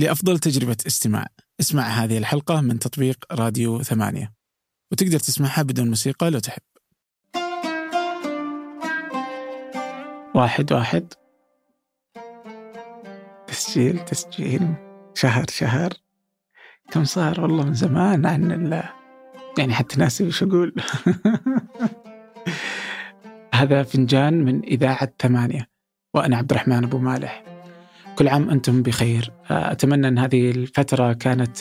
لأفضل تجربة استماع. اسمع هذه الحلقة من تطبيق راديو ثمانية. وتقدر تسمعها بدون موسيقى لو تحب. واحد واحد. تسجيل تسجيل. شهر شهر. كم صار؟ والله من زمان عن ال يعني حتى ناسي وش أقول. هذا فنجان من إذاعة ثمانية. وأنا عبد الرحمن أبو مالح. كل عام أنتم بخير. أتمنى أن هذه الفترة كانت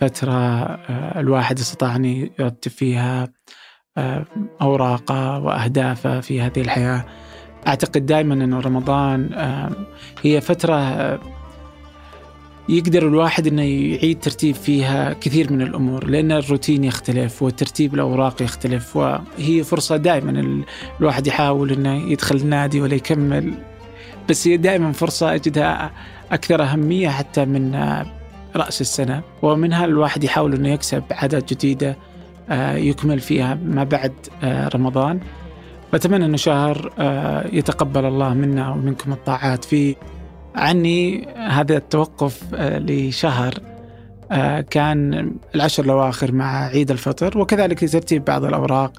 فترة آه، الواحد استطاع أن يرتب فيها آه، أوراقه وأهدافه في هذه الحياة. أعتقد دائما أن رمضان آه، هي فترة يقدر الواحد أنه يعيد ترتيب فيها كثير من الأمور لأن الروتين يختلف وترتيب الأوراق يختلف وهي فرصة دائما الواحد يحاول أنه يدخل النادي ولا يكمل. بس هي دائما فرصة أجدها أكثر أهمية حتى من رأس السنة. ومنها الواحد يحاول إنه يكسب عادات جديدة آه، يكمل فيها ما بعد آه، رمضان. فأتمنى أنه شهر آه، يتقبل الله منا ومنكم الطاعات. فيه عني هذا التوقف آه، لشهر آه، كان العشر الأواخر مع عيد الفطر وكذلك لترتيب بعض الأوراق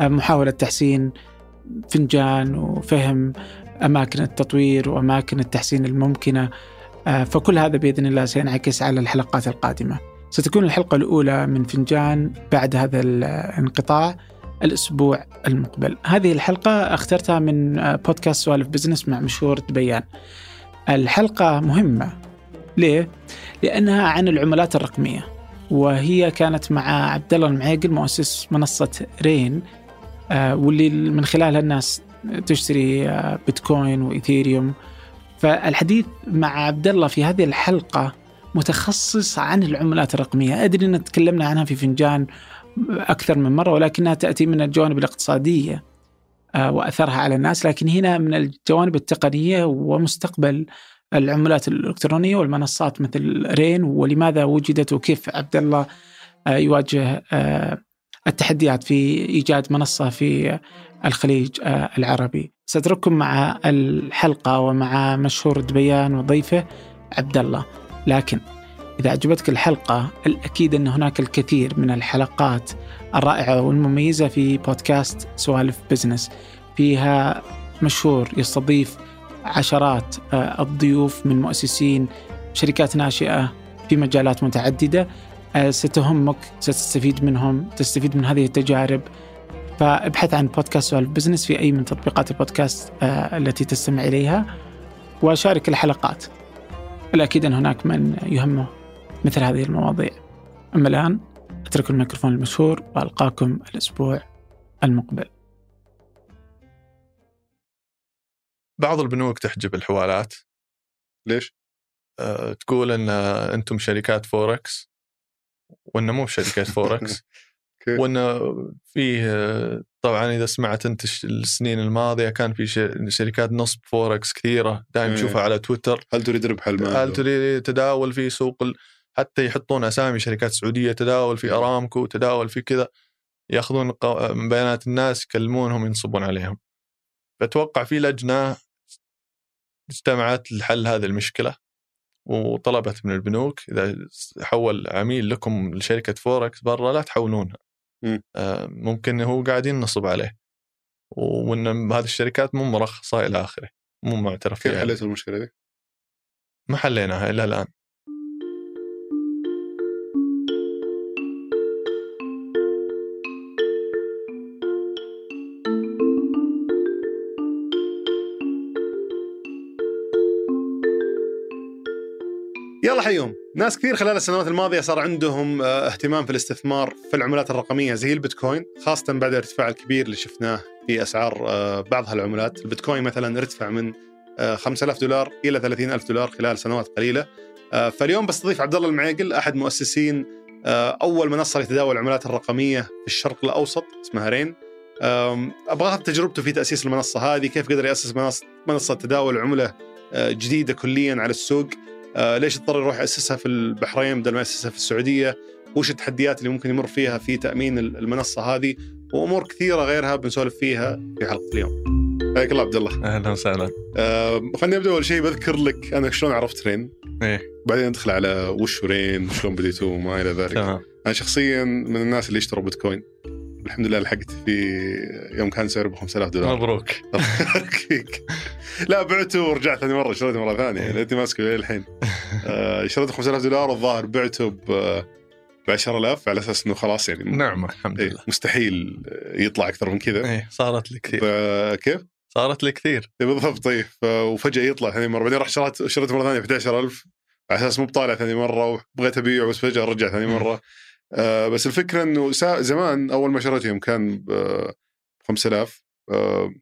آه، محاولة تحسين فنجان وفهم أماكن التطوير وأماكن التحسين الممكنة فكل هذا بإذن الله سينعكس على الحلقات القادمة. ستكون الحلقة الأولى من فنجان بعد هذا الانقطاع الأسبوع المقبل. هذه الحلقة اخترتها من بودكاست سوالف بزنس مع مشهور دبيان الحلقة مهمة. ليه؟ لأنها عن العملات الرقمية وهي كانت مع عبد الله المعيقل مؤسس منصة رين آه واللي من خلالها الناس تشتري آه بيتكوين وإيثيريوم. فالحديث مع عبد الله في هذه الحلقة متخصص عن العملات الرقمية. أدري أن تكلمنا عنها في فنجان أكثر من مرة ولكنها تأتي من الجوانب الاقتصادية آه، وأثرها على الناس. لكن هنا من الجوانب التقنية ومستقبل العملات الإلكترونية والمنصات مثل رين. ولماذا وجدت وكيف عبد الله آه، يواجه التحديات في إيجاد منصة في الخليج العربي. سأترككم مع الحلقة ومع مشهور دبيان وضيفه عبد الله، لكن إذا عجبتك الحلقة الأكيد أن هناك الكثير من الحلقات الرائعة والمميزة في بودكاست سوالف بزنس. فيها مشهور يستضيف عشرات آه، الضيوف من مؤسسين شركات ناشئة في مجالات متعددة. آه، ستهمك ستستفيد منهم تستفيد من هذه التجارب. فابحث عن بودكاست سوالف business في أي من تطبيقات البودكاست آه، التي تستمع إليها وشارك الحلقات. الأكيد أن هناك من يهمه مثل هذه المواضيع. أما الآن أترك الميكروفون المشهور وألقاكم الأسبوع المقبل. بعض البنوك تحجب الحوالات ليش؟ أه تقول إن أنتم شركات فوركس. وإنه مو شركات فوركس وإنه فيه طبعا إذا سمعت أنت السنين الماضية كان في شركات نصب فوركس كثيرة دائما تشوفها إيه. على تويتر. هل تريد ربح المال؟ هل تريد تداول في سوق حتى يحطون أسامي شركات سعودية تداول في أرامكو تداول في كذا يأخذون بيانات الناس يكلمونهم ينصبون عليهم. فأتوقع في لجنة اجتمعت لحل هذه المشكلة. وطلبت من البنوك إذا حول عميل لكم لشركة فوركس برا لا تحولونها. آه، ممكن هو قاعدين نصب عليه. وإن هذه الشركات مو مرخصة إلى آخره مو معترف فيها. كيف حليتوا المشكلة دي؟ ما حليناها إلى الآن. يلا حيهم ناس كثير خلال السنوات الماضية صار عندهم آه، اهتمام في الاستثمار في العملات الرقمية زي البيتكوين خاصة بعد الارتفاع الكبير اللي شفناه في أسعار آه، بعض هالعملات. البيتكوين مثلا ارتفع من 5000 آه، دولار إلى 30000 دولار خلال سنوات قليلة. فاليوم بستضيف عبد الله المعيقل أحد مؤسسين أول منصة لتداول العملات الرقمية في الشرق الأوسط اسمها رين. أبغى تجربته في تأسيس المنصة هذه كيف قدر يأسس منصة تداول عملة جديدة كليا على السوق. آه ليش اضطر يروح يأسسها في البحرين بدل ما يأسسها في السعودية؟ وش التحديات اللي ممكن يمر فيها في تأمين المنصة هذه؟ وأمور كثيرة غيرها بنسولف فيها في حلقة اليوم. حياك الله عبد الله. أهلا وسهلا. آه خليني أبدأ أول شيء بذكر لك أنا شلون عرفت رين. إيه. بعدين ندخل على وش رين وشلون بديتوا وما إلى ذلك. تمام. أنا شخصيا من الناس اللي اشتروا بيتكوين. الحمد لله لحقت في يوم كان سعره ب 5000 دولار. مبروك. لا بعته ورجعت ثاني مرة شريته مرة ثانية لاني ماسكه لين الحين. آه، شريته ب 5000 دولار والظاهر بعته ب ب 10000 على أساس إنه خلاص يعني نعمة الحمد إيه لله. مستحيل يطلع أكثر من كذا. إيه صارت لي كثير. كيف؟ صارت لي كثير. إيه بالضبط طيب وفجأة يطلع ثاني مرة. بعدين رحت شريت شريت مرة ثانية ب 11000 على أساس مو بطالع ثاني مرة وبغيت ابيعه بس فجأة رجع ثاني مرة. آه بس الفكرة إنه زمان أول ما شريته يوم كان ب 5000 آه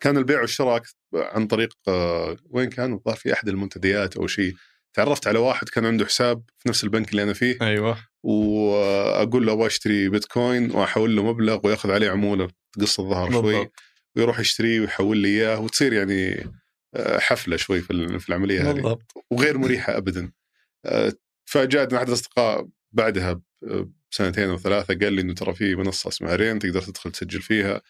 كان البيع والشراء عن طريق آه وين كان؟ الظاهر في أحد المنتديات أو شيء. تعرفت على واحد كان عنده حساب في نفس البنك اللي أنا فيه. أيوه. وأقول له أبغى أشتري بيتكوين وأحول له مبلغ ويأخذ عليه عمولة تقص الظهر شوي. ويروح يشتريه ويحول لي إياه وتصير يعني آه، حفلة شوي في ال- في العملية هذه. بالضبط. وغير مريحة ابدا. آه، فجاء أحد الأصدقاء بعدها بسنتين أو ثلاثة قال لي إنه ترى في منصة اسمها رين تقدر تدخل تسجل فيها. آه،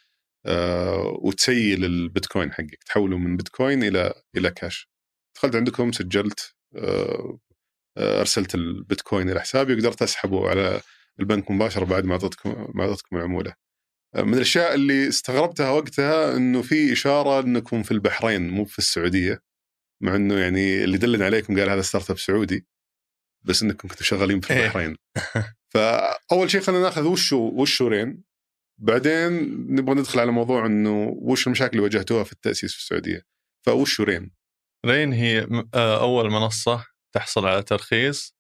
وتسيل البيتكوين حقك تحوله من بيتكوين إلى إلى كاش دخلت عندكم سجلت آه، آه، أرسلت البيتكوين إلى حسابي وقدرت أسحبه على البنك مباشرة بعد ما اعطيتكم ما اعطيتكم العموله آه، من الأشياء اللي استغربتها وقتها إنه في إشارة إنكم في البحرين مو في السعودية مع إنه يعني اللي دلنا عليكم قال هذا startup سعودي بس إنكم كنتوا شغالين في إيه. البحرين. فأول شيء خلينا ناخذ وش وش Rain؟ بعدين نبغى ندخل على موضوع إنه وش المشاكل اللي واجهتوها في التأسيس في السعودية فوش رين رين هي آه، أول منصة تحصل على ترخيص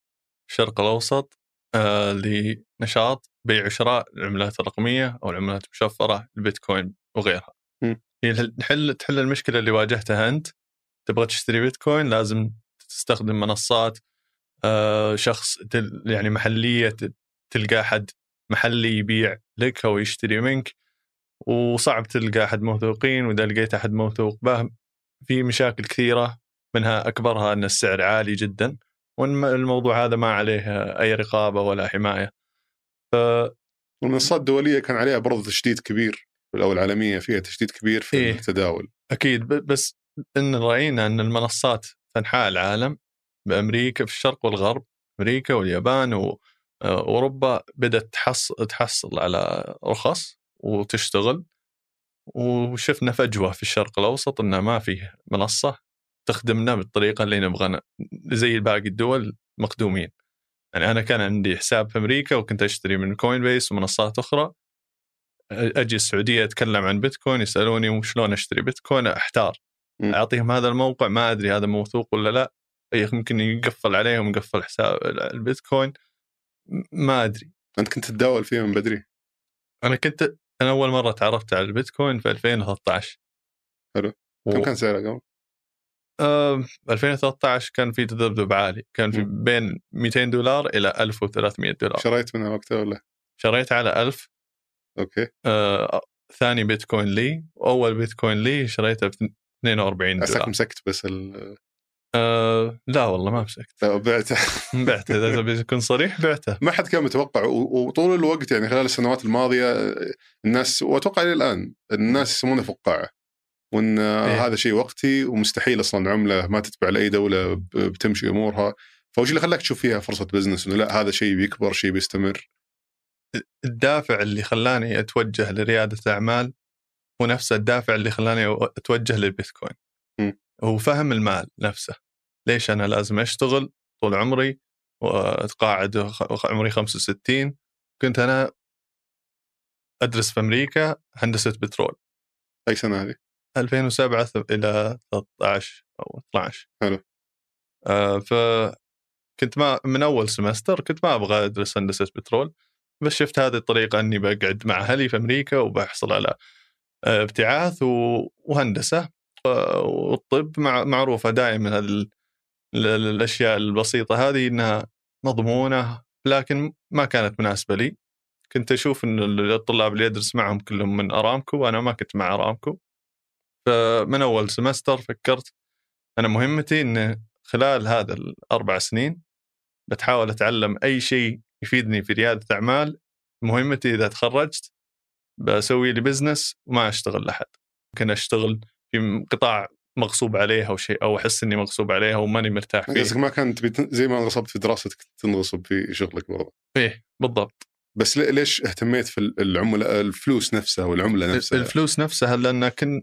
في الشرق الأوسط آه، لنشاط بيع وشراء العملات الرقمية أو العملات المشفرة البيتكوين وغيرها. م. هي تحل تحل المشكلة اللي واجهتها أنت تبغى تشتري بيتكوين لازم تستخدم منصات آه، شخص يعني محلية تلقى احد محلي يبيع لك أو يشتري منك وصعب تلقى أحد موثوقين وإذا لقيت أحد موثوق به في مشاكل كثيرة منها أكبرها أن السعر عالي جدا وإن الموضوع هذا ما عليه أي رقابة ولا حماية. ف والمنصات الدوليه كان عليها برضه تشديد كبير أو العالمية فيها تشديد كبير في إيه. التداول أكيد بس إن رأينا إن المنصات في انحاء العالم بأمريكا في الشرق والغرب أمريكا واليابان واوروبا بدأت تحص تحصل على رخص وتشتغل وشفنا فجوة في الشرق الأوسط إنه ما فيه منصة تخدمنا بالطريقة اللي نبغى زي باقي الدول مخدومين. يعني أنا كان عندي حساب في أمريكا وكنت أشتري من Coinbase ومنصات أخرى. أجي السعودية أتكلم عن بيتكوين يسألوني وشلون أشتري بيتكوين؟ أحتار. م. أعطيهم هذا الموقع ما أدري هذا موثوق ولا لا. يمكن يقفل عليهم يقفل حساب البيتكوين. ما أدري. أنت كنت تتداول فيها من بدري؟ أنا كنت أنا أول مرة تعرفت على البيتكوين في 2013 حلو. و... كم كان سعرها قبل؟ آه 2013 كان في تذبذب عالي. كان في. بين 200 دولار إلى 1300 دولار. شريت منها وقتها ولا؟ شريت على 1000 أوكي. آه ثاني بيتكوين لي. واول بيتكوين لي شريته ب 42 عساك دولار. مسكت بس ال... آه لا والله ما مسكت. لا، بعته. بعته إذا تبي تكون صريح بعته. ما حد كان متوقع وطول الوقت يعني خلال السنوات الماضية آه، الناس وأتوقع إلى الآن الناس يسمونه فقاعة. وإن إيه. هذا شيء وقتي ومستحيل أصلا عمله ما تتبع لأي دولة بتمشي أمورها. فوش اللي خلاك تشوف فيها فرصة بزنس إنه لا هذا شيء بيكبر شيء بيستمر. الدافع اللي خلاني أتوجه لريادة أعمال هو نفس الدافع اللي خلاني أتوجه للبيتكوين. م. هو فهم المال نفسه. ليش أنا لازم أشتغل طول عمري وأتقاعد عمري 65 كنت أنا أدرس في أمريكا هندسة بترول. أي سنة هذه؟ 2007 ث- إلى 13 أو 12 حلو. آه فكنت ما من أول سمستر كنت ما أبغى أدرس هندسة بترول بس شفت هذه الطريقة إني بقعد مع أهلي في أمريكا وبحصل على آه، ابتعاث وهندسة. والطب مع معروفة دائما ال- ال- الأشياء البسيطة هذه إنها مضمونة لكن ما كانت مناسبة لي. كنت أشوف إن الطلاب اللي ادرس معهم كلهم من أرامكو وأنا ما كنت مع أرامكو. فمن أول سمستر فكرت أنا مهمتي إن خلال هذا الأربع سنين بتحاول أتعلم أي شيء يفيدني في ريادة أعمال. مهمتي إذا تخرجت بسوي لي بزنس وما أشتغل لأحد. ممكن أشتغل في قطاع مغصوب عليها أو شيء أو أحس إني مغصوب عليها وماني مرتاح فيه. قصدك ما تبي تن- زي ما انغصبت في دراستك تنغصب في شغلك برضه. إيه بالضبط. بس لي- ليش اهتميت في ال- العملة الفلوس نفسها والعملة نفسها؟ الفلوس نفسها لأن كن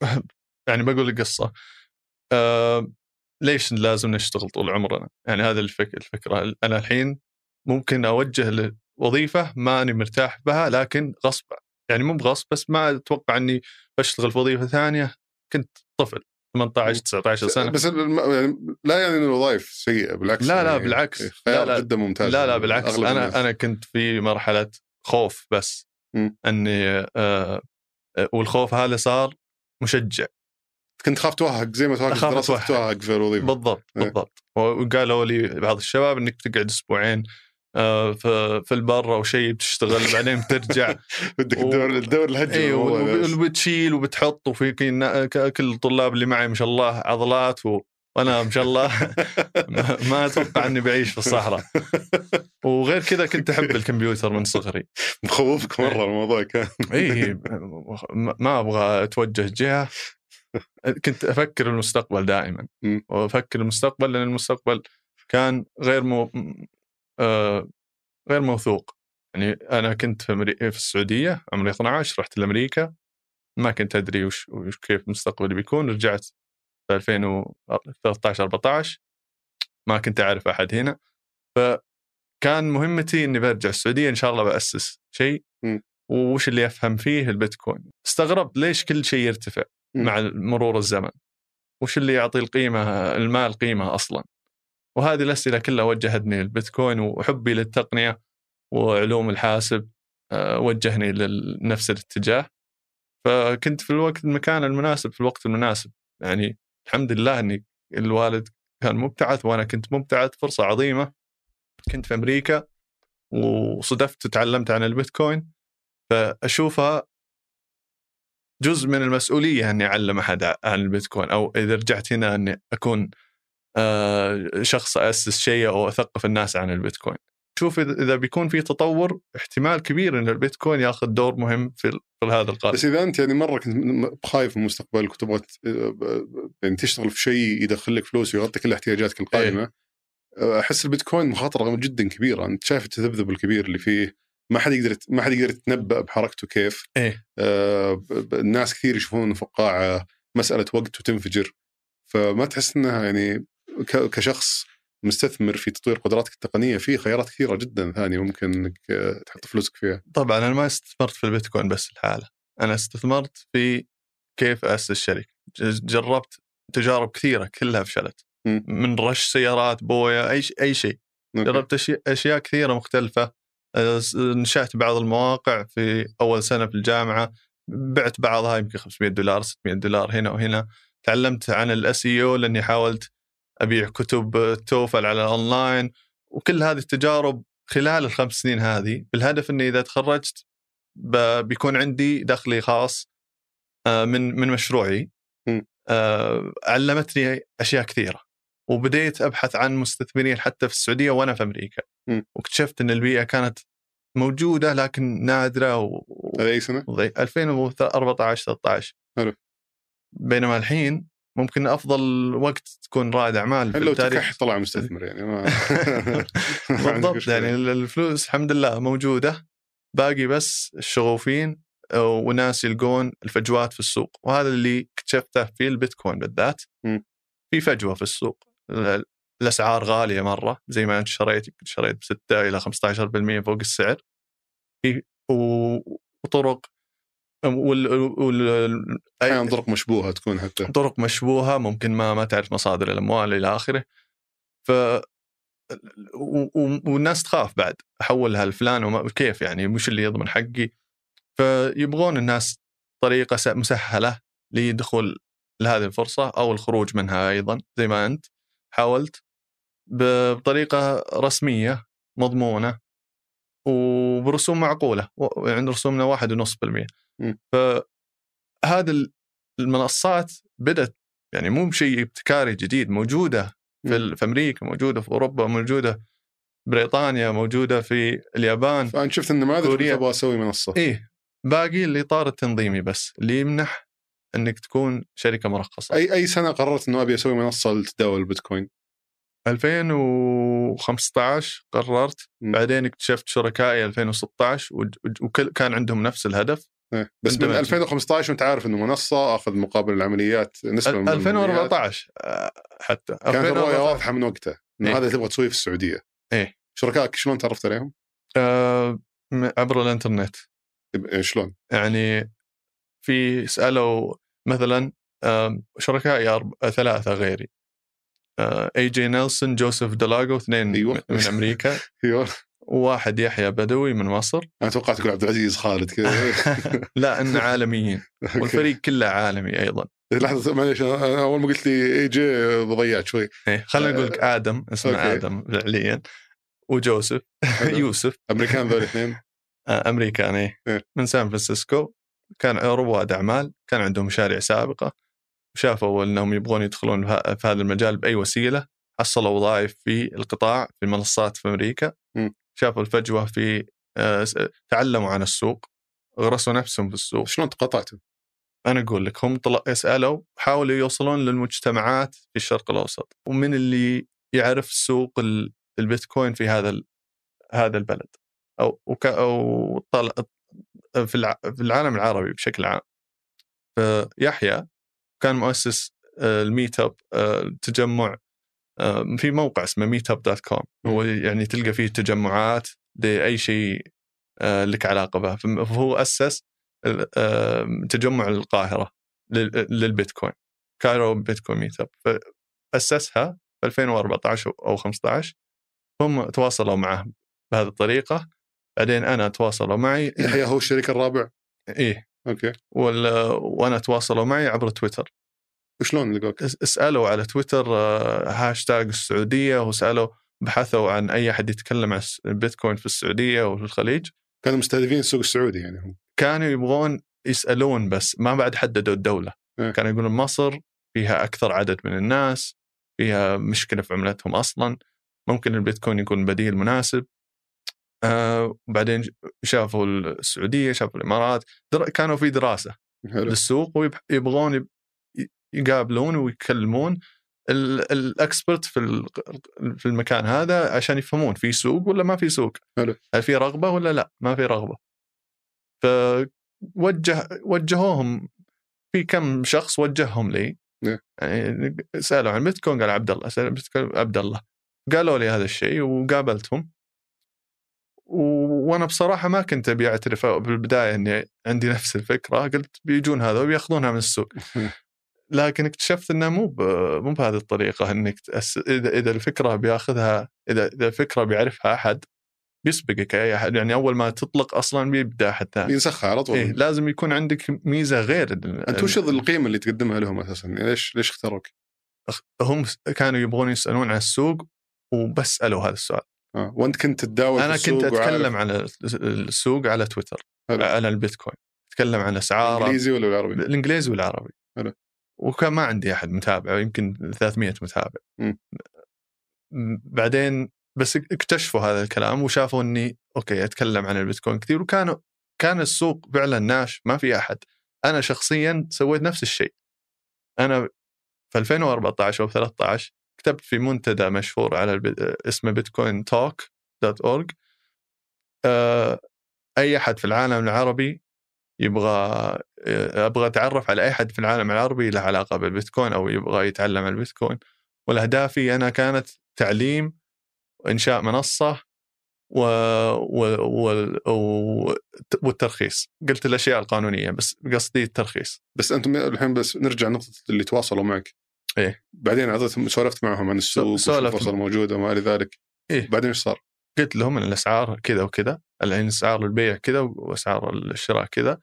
يعني بقول لك قصه آه ليش لازم نشتغل طول عمرنا؟ يعني هذا الفك... الفكرة. أنا الحين ممكن أوجه لوظيفة ماني مرتاح بها لكن غصب يعني مو بغصب بس ما أتوقع إني بشتغل في وظيفة ثانية كنت طفل 18 19 سنة بس يعني لا يعني ان الوظائف سيئة بالعكس لا لا يعني بالعكس خيار لا لا جدا ممتاز لا لا بالعكس أغلب أنا الناس. أنا كنت في مرحلة خوف بس مم. إني آه آه، والخوف هذا صار مشجع كنت خاف توهق زي ما توهق أتوهق. توهق في الوظيفة بالضبط إيه. بالضبط وقالوا لي بعض الشباب إنك تقعد أسبوعين في في البر أو شيء بتشتغل بعدين بترجع. بدك و- الدور الدور الهجر اي والله بس. وبتشيل وبتحط وفي كل الطلاب اللي معي ما شاء الله عضلات و... وأنا ما شاء الله ما- أتوقع إني بعيش في الصحراء. وغير كذا كنت أحب الكمبيوتر من صغري. مخوفك مرة الموضوع كان. اي ما ما أبغى أتوجه جهة. كنت أفكر المستقبل دائما. وأفكر المستقبل لأن المستقبل كان غير مو... آه غير موثوق. يعني أنا كنت في, أمري... في السعودية عمري 12 رحت لأمريكا. ما كنت أدري وش, وش كيف مستقبلي بيكون. رجعت في 2013 14 ما كنت أعرف أحد هنا. فكان مهمتي إني برجع السعودية إن شاء الله بأسس شيء. وش اللي أفهم فيه؟ البيتكوين. استغربت ليش كل شيء يرتفع. مع مرور الزمن. وش اللي يعطي القيمة المال قيمة أصلا؟ وهذه الأسئلة كلها وجهتني للبيتكوين وحبي للتقنية وعلوم الحاسب آه، وجهني لنفس الاتجاه. فكنت في الوقت المكان المناسب في الوقت المناسب. يعني الحمد لله إني الوالد كان مبتعث وأنا كنت مبتعث فرصة عظيمة. كنت في أمريكا وصدفت وتعلمت عن البيتكوين. فأشوفها جزء من المسؤولية إني أعلم أحد عن البيتكوين أو إذا رجعت هنا إني أكون شخص اسس شيء أو أثقف الناس عن البيتكوين. شوف إذا بيكون في تطور احتمال كبير إن البيتكوين ياخذ دور مهم في في هذا القرن. بس إذا أنت يعني مرة كنت خايف من مستقبلك وتبغى ت- يعني تشتغل في شيء يدخل لك فلوس ويغطي كل احتياجاتك القائمة أحس البيتكوين مخاطرة جدا كبيرة. أنت شايف التذبذب الكبير اللي فيه ما حد يقدر ما حد يقدر يتنبأ بحركته كيف. إيه. آه، كثير يشوفون فقاعة مسألة وقت وتنفجر. فما تحس إنها يعني كشخص مستثمر في تطوير قدراتك التقنية في خيارات كثيرة جدا ثانية ممكن إنك آه، تحط فلوسك فيها. طبعا أنا ما استثمرت في البيتكوين بس الحاله أنا استثمرت في كيف أسس شركه ج- جربت تجارب كثيرة كلها فشلت. من رش سيارات بويا أي أي شيء. جربت أشي- أشياء كثيرة مختلفة. س- نشأت بعض المواقع في أول سنة في الجامعة. بعت بعضها يمكن 500 دولار 600 دولار هنا وهنا. تعلمت عن ال SEO لأني حاولت أبيع كتب TOEFL على الاونلاين وكل هذه التجارب خلال الخمس سنين هذه بالهدف إني إذا تخرجت بيكون عندي دخلي خاص آه، من من مشروعي. آه، علمتني أشياء كثيرة وبديت أبحث عن مستثمرين حتى في السعودية وأنا في أمريكا. واكتشفت إن البيئة كانت موجودة لكن نادرة و... هذا أي سنة؟ وضي- 2014 13 حلو. بينما الحين ممكن أفضل وقت تكون رائد أعمال في لو التاريخ تكح طلع مستثمر يعني ما بالضبط. يعني الفلوس الحمد لله موجودة باقي بس الشغوفين وناس يلقون الفجوات في السوق وهذا اللي اكتشفته في البيتكوين بالذات. في فجوة في السوق ال- الأسعار غالية مرة زي ما أنت شريت شريت ب 6 إلى 15% فوق السعر في وطرق وال, وال... أحيانا طرق مشبوهة تكون حتى. طرق مشبوهة ممكن ما ما تعرف مصادر الأموال إلى آخره. ف و- و- والناس تخاف بعد احولها لفلان وما كيف يعني؟ مش اللي يضمن حقي؟ فيبغون الناس طريقة مسهلة لدخول لهذه الفرصة أو الخروج منها أيضا زي ما أنت حاولت بطريقة رسمية مضمونة وبرسوم معقولة و- يعني رسومنا واحد ونص بالمية. مم. فهذا ال- المنصات بدأت يعني مو بشيء ابتكاري جديد موجودة في, في أمريكا موجودة في أوروبا موجودة بريطانيا موجودة في اليابان فأنا شفت النماذج كوريا. قلت أبغى أسوي منصة. إيه باقي الاطار التنظيمي بس اللي يمنح إنك تكون شركة مرخصة. أي أي سنة قررت إنه أبي أسوي منصة لتداول البيتكوين؟ 2015 قررت مم. بعدين اكتشفت شركائي 2016 وج- وكل كان عندهم نفس الهدف إيه. بس من اندمج. 2015 وأنت عارف إنه منصة أخذ مقابل العمليات نسبة من العمليات. 2014 آه، حتى كانت الرؤية 2014. واضحة من وقتها إنه إيه. هذا تبغى تسويه في السعودية إيه. شركائك شلون تعرفت عليهم؟ آه، عبر الإنترنت إيه، شلون؟ يعني في سألوا مثلا شركائي أرب- ثلاثة غيري AJ نيلسون جوزيف دلاغو اثنين أيوة. من أمريكا أيوه وواحد يحيى بدوي من مصر. أنا توقعت تقول عبد العزيز خالد كذا. لا ان عالميين. والفريق كله عالمي أيضا. لحظة معليش أول ما قلت لي AJ ضيعت شوي. إيه، خلينا نقول لك آدم اسمه okay. آدم فعليا. حلو. يوسف. أمريكان ذول الاثنين آه، امريكاني إيه. من سان فرانسيسكو. كان رواد أعمال. كان عندهم مشاريع سابقة. وشافوا إنهم يبغون يدخلون في هذا المجال بأي وسيلة. حصلوا وظائف في القطاع في منصات في أمريكا. شافوا الفجوة في آه، تعلموا عن السوق غرسوا نفسهم في السوق. شلون تقاطعتوا؟ أنا أقول لك هم طلع يسألوا حاولوا يوصلون للمجتمعات في الشرق الأوسط. ومن اللي يعرف سوق ال- البيتكوين في هذا هذا البلد. أو وك أو طل... في الع... في العالم العربي بشكل عام. فيحيى كان مؤسس آه، ال meetup آه، التجمع في موقع اسمه Meetup.com هو يعني تلقى فيه تجمعات لأي شيء آه، لك علاقة به فهو أسس آه، تجمع القاهرة لل- للبيتكوين. Cairo Bitcoin Meetup فأسسها في 2014 أو 15 هم تواصلوا معه بهذه الطريقة. بعدين أنا تواصلوا معي. يحيى هو الشريك الرابع؟ إيه. okay. وال... وأنا تواصلوا معي عبر تويتر. وشلون لقوك؟ أس- اسألوا على تويتر آه، هاشتاج السعودية وسألوا بحثوا عن أي أحد يتكلم عن البيتكوين في السعودية وفي الخليج. كانوا مستهدفين السوق السعودي يعني هم. كانوا يبغون يسألون بس ما بعد حددوا الدولة. إيه. كانوا يقولون مصر فيها أكثر عدد من الناس فيها مشكلة في عملتهم أصلا. ممكن البيتكوين يكون بديل مناسب. آه بعدين شافوا السعودية شافوا الإمارات در... كانوا في دراسة حلو. للسوق ويبغون يب- يقابلون ويكلمون ال- ال expert في في المكان هذا عشان يفهمون في سوق ولا ما في سوق. حلو. هل في رغبة ولا لا؟ ما في رغبة. فوجه وجهوهم في كم شخص وجههم لي. نعم. يعني سألوا عن بيتكوين قال عبد الله بيتكوين عبد الله قالوا لي هذا الشيء وقابلتهم. و- وأنا بصراحة ما كنت أبي أعترف بالبدايه إني عندي نفس الفكرة. قلت بيجون هذا وبيأخذونها من السوق. لكن اكتشفت انه مو مو بهذه الطريقة إنك تأس... إذا إذا الفكرة بياخذها إذا إذا الفكرة بيعرفها أحد بيسبقك أي أحد يعني أول ما تطلق أصلا بيبدأ احد ثاني بينسخها على طول إيه لازم يكون عندك ميزة غير أنت وش القيمة اللي تقدمها لهم أساسا؟ يعني ليش ليش اختاروك؟ هم كانوا يبغون يسألون عن السوق وبس سألوا هذا السؤال آه. وأنت كنت تتداول في أنا كنت أتكلم عن السوق على تويتر حلو. على البيتكوين أتكلم عن اسعاره الانجليزي ولا العربي؟ الإنجليزي والعربي حلو. وكان ما عندي أحد متابع يمكن 300 متابع. م- بعدين بس اكتشفوا هذا الكلام وشافوا إني okay أتكلم عن البيتكوين كثير وكانوا كان السوق فعلا ناشئ ما في أحد. أنا شخصيا سويت نفس الشيء. أنا في 2014 أو 13 كتبت في منتدى مشهور على البي... اسمه بيتكوين توك dot org أي أحد في العالم العربي يبغى أبغى أتعرف على أي احد في العالم العربي له علاقة بالبيتكوين أو يبغى يتعلم البيتكوين والأهدافي أنا كانت تعليم وانشاء منصة و... و... و... و... والترخيص قلت الأشياء القانونية بس قصدي الترخيص بس أنتم الحين بس نرجع نقطه اللي تواصلوا معك إيه. بعدين اعطيتهم سولفت معهم عن السوق. الفرصة الموجودة وما إلى ذلك إيه. بعدين إيش صار؟ قلت لهم إن الأسعار كذا وكذا الحين اسعار البيع كذا واسعار الشراء كذا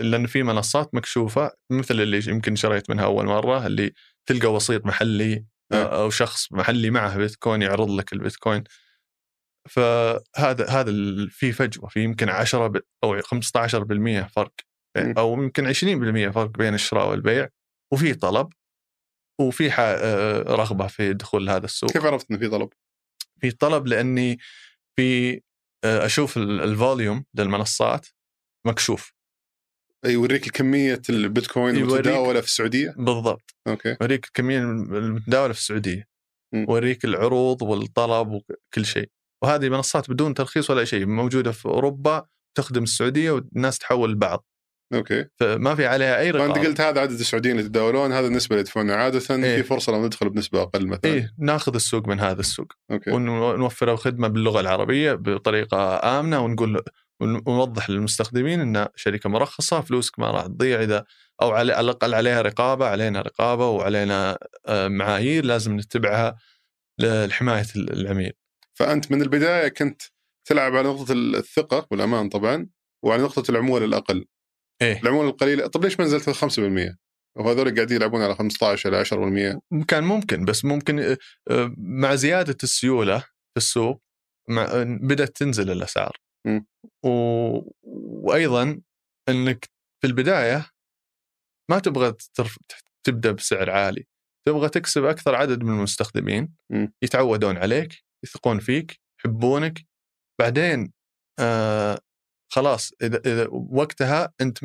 لأن في منصات مكشوفة مثل اللي يمكن شريت منها أول مرة اللي تلقى وسيط محلي نعم. أو شخص محلي معه بيتكوين يعرض لك البيتكوين فهذا هذا في فجوة في يمكن 10 ب- أو 15% فرق. أو يمكن 20% فرق بين الشراء والبيع وفي طلب وفي ح- آه، رغبة في دخول هذا السوق كيف عرفت انه في طلب؟ في طلب لأني في آه، أشوف ال- الفوليوم للمنصات مكشوف. يوريك كميه البيتكوين يوريك- المتداولة في السعودية؟ بالضبط. okay. يوريك الكمية المتداولة في السعودية. مم. ويوريك العروض والطلب وكل شيء. وهذه منصات بدون ترخيص ولا شيء موجودة في أوروبا تخدم السعودية والناس تحول لبعض okay. فما في عليها أي فانت رقابة. قلت هذا عدد السعوديين اللي يتداولون هذا النسبة اللي يدفعونها عاده إيه. في فرصة لو ندخل بنسبة أقل مثلا. إيه ناخذ السوق من هذا السوق. okay. ونوفر خدمة باللغة العربية بطريقة آمنة ونقول ونوضح للمستخدمين إن شركة مرخصة فلوسك ما راح تضيع. إذا أو على على الأقل عليها رقابة علينا رقابة وعلينا آه، معايير لازم نتبعها لحماية العميل. فأنت من البداية كنت تلعب على نقطة الثقة والأمان طبعا وعلى نقطة العمولة الأقل. إيه. العموله القليله طب ليش ما نزلت 5% وهذول قاعدين يلعبون على 15 إلى 10% كان ممكن بس ممكن آه، آه، مع زيادة السيولة في السوق مع بدأت تنزل الأسعار. و... وأيضا إنك في البداية ما تبغى ترف... تبدأ بسعر عالي. تبغى تكسب أكثر عدد من المستخدمين. مم. يتعودون عليك يثقون فيك يحبونك. بعدين آه خلاص إذا إذا وقتها أنت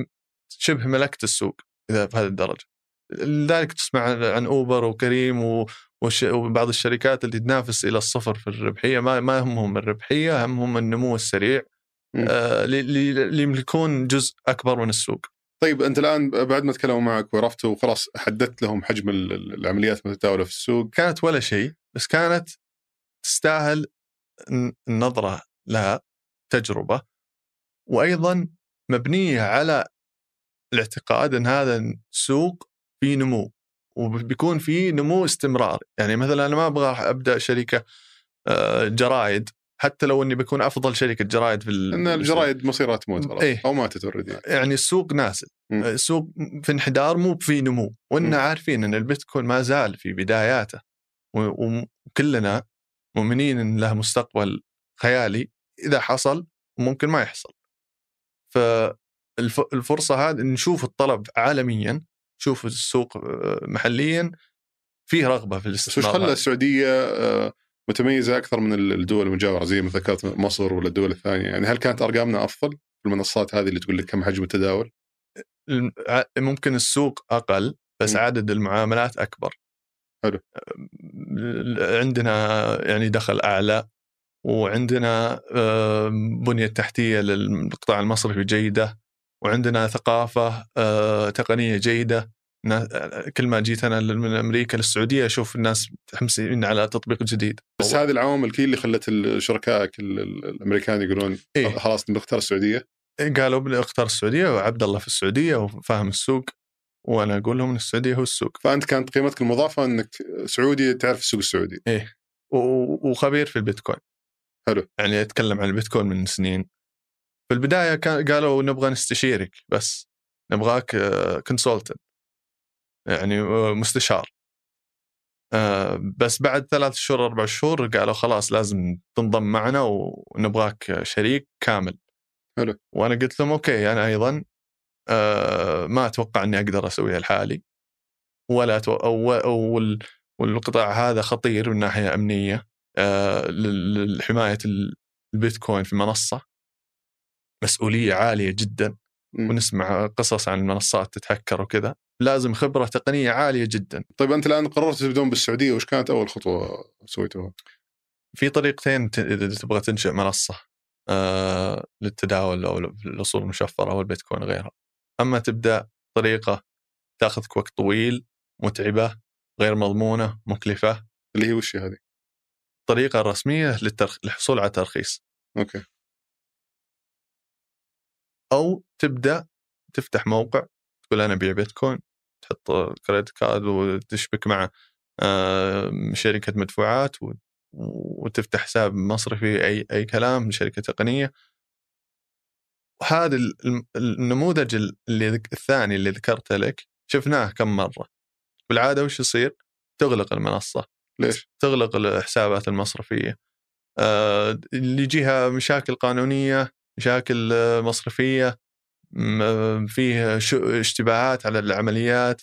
شبه ملكت السوق إذا بهذه الدرجة. لذلك تسمع عن اوبر وكريم و... وش... وبعض الشركات اللي تنافس إلى الصفر في الربحية ما ما همهم الربحية همهم النمو السريع. آه اللي يملكون جزء أكبر من السوق. طيب أنت الآن بعد ما تكلموا معك وعرفتوا وخلاص حددت لهم حجم ال- ال- العمليات المتداولة في السوق. كانت ولا شيء بس كانت تستاهل النظرة لها تجربة. وأيضا مبنية على الاعتقاد أن هذا السوق فيه نمو وبيكون فيه نمو استمرار. يعني مثلا أنا ما أبغى أبدأ شركة آه، جرايد حتى لو إني بكون أفضل شركة جرايد في إن الجرايد مصيرها تموت خلاص إيه. أو ماتت already يعني السوق نازل. السوق في انحدار مو في نمو. وإنا مم. عارفين إن البيتكوين ما زال في بداياته وكلنا مؤمنين إن له مستقبل خيالي. إذا حصل ممكن ما يحصل. فالفرصه هذه نشوف الطلب عالميا نشوف السوق آه، محليا فيه رغبة في بس وش الاستثمار خلى. السعودية آه، متميزة أكثر من الدول المجاورة زي ما ذكرت مصر ولا الدول الثانية يعني هل كانت أرقامنا أفضل في المنصات هذه اللي تقول لك كم حجم التداول؟ ممكن السوق أقل بس مم. عدد المعاملات أكبر حلو. عندنا يعني دخل أعلى وعندنا بنية تحتية للقطاع المصرفي جيده وعندنا ثقافة آه، تقنية جيدة. نا- كل ما جيت أنا من أمريكا للسعودية أشوف الناس متحمسين على تطبيق جديد. بس هذه العوامل كي اللي خلت شركائك ال- ال- الأمريكان يقولون إيه؟ خلاص نختار السعودية؟ قالوا بنختار السعودية وعبد الله في السعودية وفاهم السوق وأنا أقول لهم إن السعودية هو السوق. فأنت كانت قيمتك المضافة إنك سعودي تعرف السوق السعودي. و- وخبير في البيتكوين. حلو. يعني أتكلم عن البيتكوين من سنين. في البداية كان قالوا نبغى نستشيرك بس نبغاك consultant يعني آه، مستشار. آه، بس بعد ثلاث شهور أربع شهور قالوا خلاص لازم تنضم معنا ونبغاك شريك كامل. حلو. وأنا قلت لهم okay أنا أيضا آه، ما أتوقع إني أقدر أسويها لحالي. ولا أتو... أو... أو... وال... والقطاع هذا خطير من ناحية أمنية. آه، لحماية ال- البيتكوين في منصة مسؤولية عالية جدا. ونسمع قصص عن المنصات تتهكر وكذا لازم خبرة تقنية عالية جدا طيب أنت الآن قررت تبدون بالسعودية وش كانت أول خطوة سويتوها؟ في طريقتين إذا تبغى تنشئ منصة آه، للتداول أو الاصول المشفرة أو البيتكوين وغيرها أما تبدأ طريقة تأخذك وقت طويل متعبة غير مضمونة مكلفة اللي هي وش هذه؟ الطريقة الرسمية للترخ... للحصول على ترخيص okay. أو تبدأ تفتح موقع تقول أنا أبيع بيتكوين تحط credit card وتشبك مع آه، شركة مدفوعات وتفتح حساب مصرفي أي أي كلام لشركه تقنية. وهذا النموذج اللي الثاني اللي ذكرته لك شفناه كم مرة. بالعادة وش يصير؟ تغلق المنصة. ليش؟ تغلق الحسابات المصرفية آه، اللي يجيها مشاكل قانونية مشاكل آه، مصرفية فيه اشتباهات على العمليات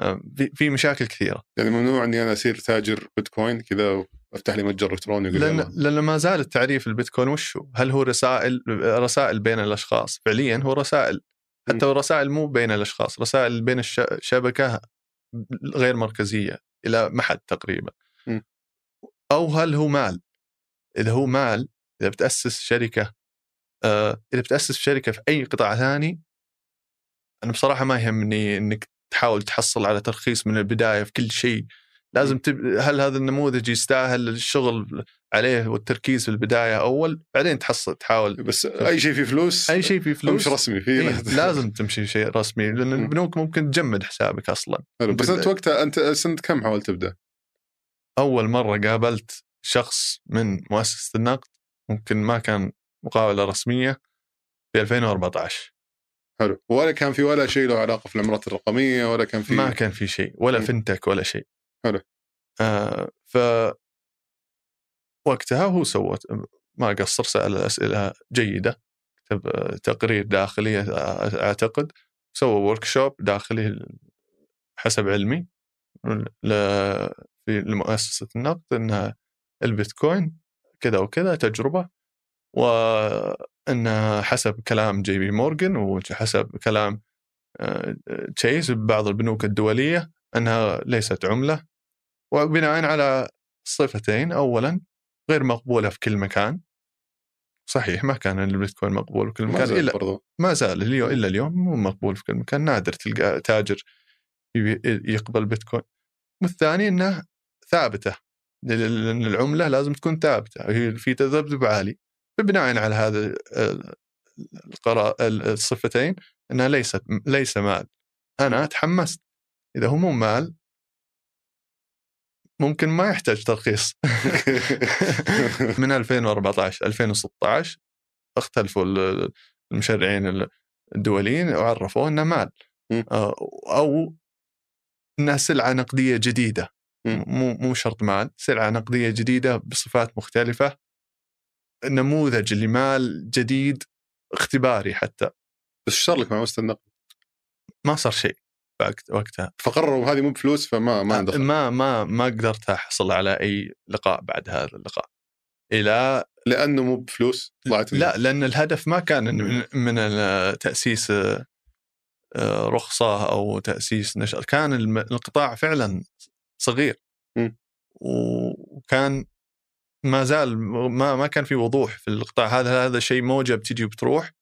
آه، في- في مشاكل كثيرة يعني ممنوع إني أنا أصير تاجر بيتكوين كذا وأفتح لي متجر إلكتروني لأن. لأن ما زال التعريف البيتكوين وش هو؟ هل هو رسائل رسائل بين الأشخاص؟ فعليا هو رسائل حتى الرسائل مو بين الأشخاص رسائل بين الش- الشبكه غير مركزية إلى ما حد تقريبا. أو هل هو مال؟ إذا هو مال إذا بتأسس شركة آه إذا بتأسس شركة في أي قطاع ثاني أنا بصراحة ما يهمني إنك تحاول تحصل على ترخيص من البداية في كل شيء. لازم تب... هل هذا النموذج يستاهل الشغل عليه والتركيز في البداية أول؟ بعدين تحصل تحاول بس أي شيء فيه فلوس أي شيء فيه فلوس مش رسمي فيه إيه لازم تمشي شيء رسمي لأن م. البنوك ممكن تجمد حسابك أصلا. بس أنت وقتها أنت سنة كم حاولت تبدأ؟ أول مرة قابلت شخص من مؤسسة النقد ممكن ما كان مقابلة رسمية في 2014 حلو ولا كان في ولا شيء له علاقة في العملات الرقمية ولا كان في ما كان في شيء ولا م. فنتك ولا شيء حلو. آه ف وقتها هو سوى ما قصر سأل أسئلة جيدة كتب آه، تقرير داخلي آه، أعتقد سوى workshop داخلي حسب علمي في لمؤسسة النقد إنها البيتكوين كذا وكذا تجربة وإنها حسب كلام جي بي مورغان وحسب كلام آه، تشيس ببعض البنوك الدولية إنها ليست عملة. وبناء على صفتين اولا غير مقبولة في كل مكان. صحيح ما كان البيتكوين مقبول في كل ما مكان زال إلا برضو. ما زال اليوم إلا اليوم مو مقبول في كل مكان نادر تلقى تاجر يقبل بيتكوين. والثاني إنه ثابتة. العملة لازم تكون ثابتة. هي في تذبذب عالي. فبناء على هذا ال- القرار الصفتين إنها ليست ليس مال. أنا تحمست. إذا هو مو مال ممكن ما يحتاج ترخيص. من 2014 2016 اختلفوا ال- المشرعين الدوليين وعرفوا إنه مال. آه، أو انها سلعه نقدية جديدة. مو مو شرط مال سلعه نقدية جديدة بصفات مختلفة نموذج لمال جديد اختباري حتى. بس صار لك مع مؤسسه النقد؟ ما صار شيء وقت وقتها. فقرروا هذه مو بفلوس فما ما ندخل ما ما ما قدرت أحصل على أي لقاء بعد هذا اللقاء. إلى لأنه مو بفلوس؟ طلعت لا لأن الهدف ما كان من, من تأسيس آه، رخصة أو تأسيس نشر كان القطاع فعلا صغير م. وكان ما زال ما ما كان في وضوح في القطاع هذا هذا شيء موجه بتجي وبتروح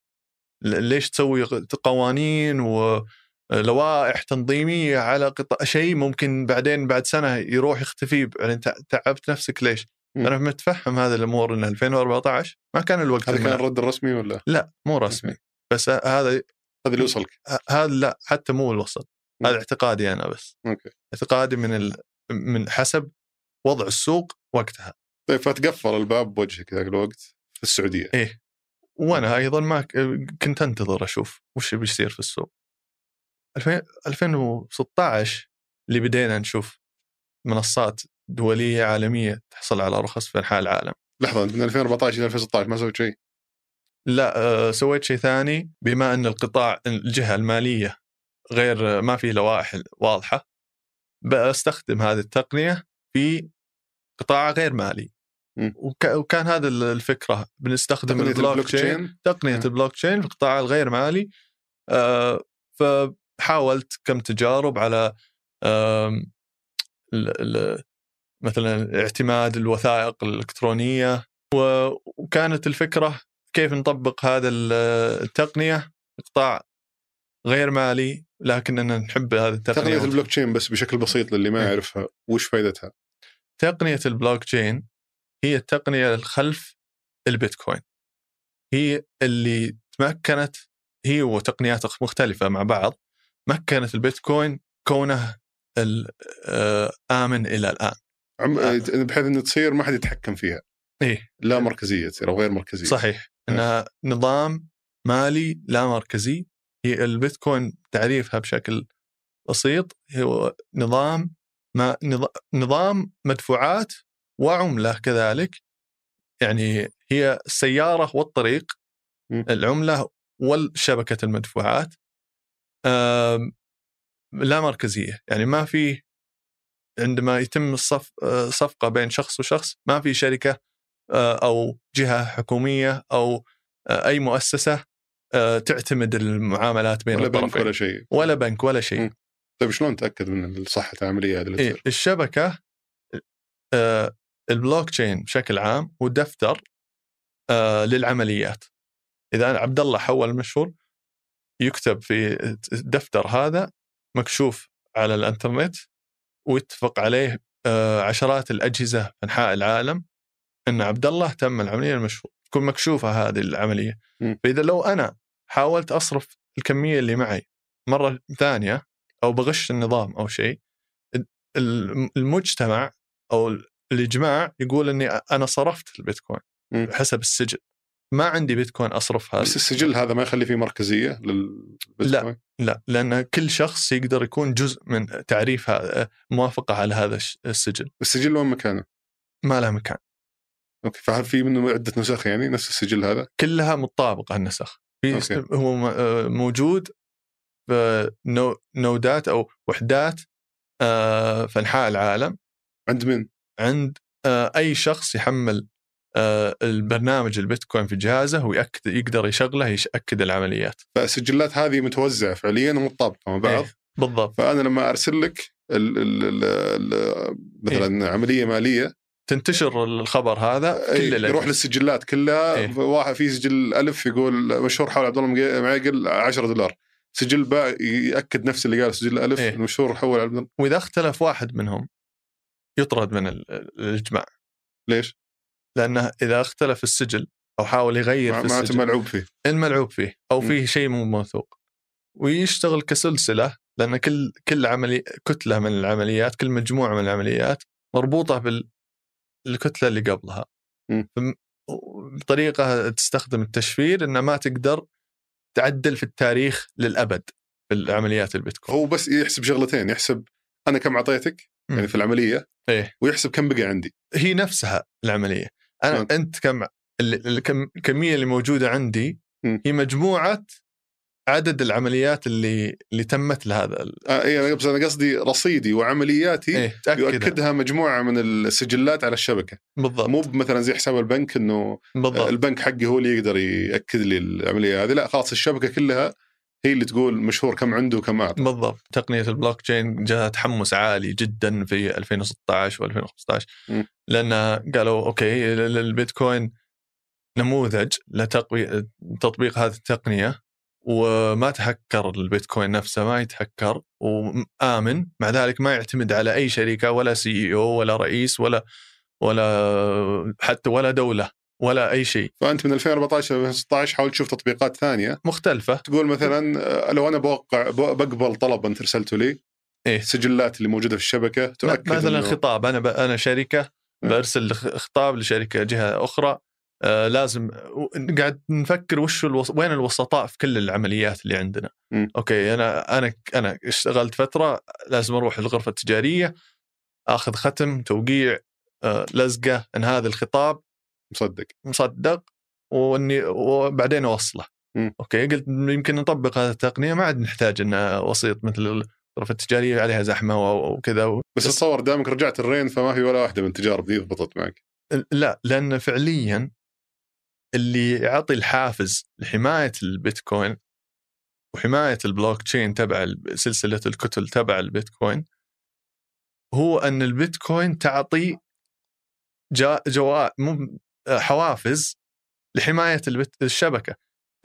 ليش تسوي قوانين ولوائح تنظيمية على قطاع شيء ممكن بعدين بعد سنة يروح يختفي يعني تع- تعبت نفسك ليش؟ م. أنا متفهم هذه الأمور إن 2014 ما كان الوقت هذا كان. الرد الرسمي ولا؟ لا مو رسمي. بس هذا هذا اللي وصلك هذا لا حتى مو الوسط م. هذا اعتقادي أنا بس okay اعتقادي من. من حسب وضع السوق وقتها. طيب فتقفل الباب بوجهك ذاك الوقت في السعودية. إيه. وأنا أيضا ما كنت أنتظر أشوف وش بيصير في السوق. 2000 2016 اللي بدينا نشوف منصات دولية عالمية تحصل على رخص في أنحاء العالم. لحظة من 2014 إلى 2016 ما سويت شيء؟ لا آه، سويت شيء ثاني بما أن القطاع الجهة المالية غير ما في لوائح واضحة. بستخدم هذه التقنية في قطاع غير مالي. وكان هذا ال- الفكرة بنستخدم تقنية البلوك تشين تقنية. البلوك تشين في القطاع الغير مالي. آه، فحاولت كم تجارب على ال- ال- مثلا اعتماد الوثائق الإلكترونية. وكانت الفكرة كيف نطبق هذا ال- التقنية في قطاع غير مالي. لكننا نحب هذه التقنيه تقنية البلوك تشين بس بشكل بسيط للي ما إيه. يعرفها وش فائدتها؟ تقنية البلوك تشين هي التقنية الخلف البيتكوين. هي اللي تمكنت هي وتقنيات مختلفة مع بعض مكنت البيتكوين كونه ال- آه، آمن إلى الآن. عم... آه. بحيث إنه تصير ما حد يتحكم فيها. إيه. لا مركزية تصير أو غير مركزية. صحيح. إنها نظام مالي لا مركزي هي البيتكوين تعريفها بشكل بسيط هو نظام ما نظ- نظام مدفوعات وعملة كذلك يعني هي السيارة والطريق. العملة والشبكة المدفوعات لا مركزية يعني ما في عندما يتم الصف صفقة بين شخص وشخص ما في شركة آه، أو جهة حكومية أو آه، أي مؤسسة تعتمد المعاملات بين ولا بنك الطرفين ولا شيء ولا بنك ولا شيء. طيب شلون تأكد من صحة العملية هذه اللي إيه تصير؟ الشبكة آه، البلوك تشين بشكل عام هو دفتر آه، للعمليات إذا عبد الله حول المشهور يكتب في الدفتر هذا مكشوف على الإنترنت ويتفق عليه آه، عشرات الأجهزة في انحاء العالم إن عبد الله تم العملية المشهور تكون مكشوفة هذه العملية مم. فإذا لو أنا حاولت أصرف الكمية اللي معي مرة ثانية أو بغش النظام أو شيء ال- المجتمع أو الإجماع يقول إني أنا صرفت البيتكوين. حسب السجل ما عندي بيتكوين اصرف هذا بس السجل هذا ما يخلي فيه مركزية للبيتكوين لا لأن كل شخص يقدر يكون جزء من تعريف موافقة على هذا السجل السجل وين مكانه؟ ما له مكان أوكي فهل في منه عدة نسخ يعني نفس السجل هذا؟ كلها مطابقة النسخ في. هو آه، موجود نودات أو وحدات آه، في أنحاء العالم. عند من؟ عند آه، أي شخص يحمل البرنامج البيتكوين في جهازه ويأكد يقدر يشغله يأكد العمليات. فالسجلات هذه متوزعة فعليا ومتطابقه مع بعض. إيه، بالضبط. فأنا لما أرسل لك ال ال ال ال مثلا عملية مالية تنتشر الخبر هذا كل يروح. للسجلات كلها إيه. واحد في سجل ألف يقول مشهور حول عبد الله معيقل 10 دولار سجل باء يأكد نفس اللي قال سجل ألف إيه. المشهور حول عبد الله وإذا اختلف واحد منهم يطرد من ال- الإجماع ليش؟ لأنه إذا اختلف السجل أو حاول يغير في السجل ملعوب فيه الملعوب فيه أو. فيه شيء مو موثوق ويشتغل كسلسلة لأن كل كل عملي كتلة من العمليات كل مجموعة من العمليات مربوطة بالكتله اللي قبلها م. بطريقة تستخدم التشفير إنه ما تقدر تعدل في التاريخ للأبد في العمليات البيتكوين هو بس يحسب شغلتين يحسب أنا كم أعطيتك م. يعني في العملية إيه ويحسب كم بقى عندي هي نفسها العملية أنا أوكي. أنت كم ال- الكم- الكمية اللي موجودة عندي م. هي مجموعة عدد العمليات اللي اللي تمت لهذا آه إيه بس أنا قصدي رصيدي وعملياتي تاكدها يؤكدها مجموعة من السجلات على الشبكة. بالضبط. مو مثلا زي حساب البنك إنه بالضبط. البنك حقي هو اللي يقدر يأكد لي العملية هذه. لا خلاص الشبكة كلها هي اللي تقول مشهور كم عنده وكم أعطى. بالضبط. تقنية البلوك تشين جاها تحمس عالي جدا في 2016 و2015 م. لأن قالوا okay ال- ال- البيتكوين نموذج لتقوي تطبيق هذه التقنية. وما تهكر البيتكوين نفسه ما يتهكر وآمن مع ذلك ما يعتمد على أي شركة ولا CEO ولا رئيس ولا ولا حتى ولا دولة ولا أي شيء فأنت من 2014 ل 2016 حاول تشوف تطبيقات ثانية مختلفة تقول مثلا آه، لو أنا بوقع بقبل طلب أنت ارسلته لي إيه. السجلات اللي موجودة في الشبكة تؤكد مثلا إنه- خطاب أنا ب... أنا شركة م. برسل خطاب لشركة جهة أخرى آه لازم قاعد نفكر وش الوس... وين الوسطاء في كل العمليات اللي عندنا م. أوكي أنا أنا أنا اشتغلت فترة لازم أروح الغرفه التجارية آخذ ختم توقيع آه لزقة إن هذا الخطاب مصدق مصدق وإني وبعدين أوصله م. okay قلت يمكن نطبق هذه التقنية ما عاد نحتاج ان وسيط مثل الغرفة التجارية عليها زحمة وكذا و- بس اتصور دامك رجعت الرين فما في ولا واحدة من التجارب دي ضبطت معك لا لأن فعليا اللي يعطي الحافز لحماية البيتكوين وحماية البلوك تشين تبع سلسلة الكتل تبع البيتكوين هو أن البيتكوين تعطي جوا حوافز لحماية الشبكة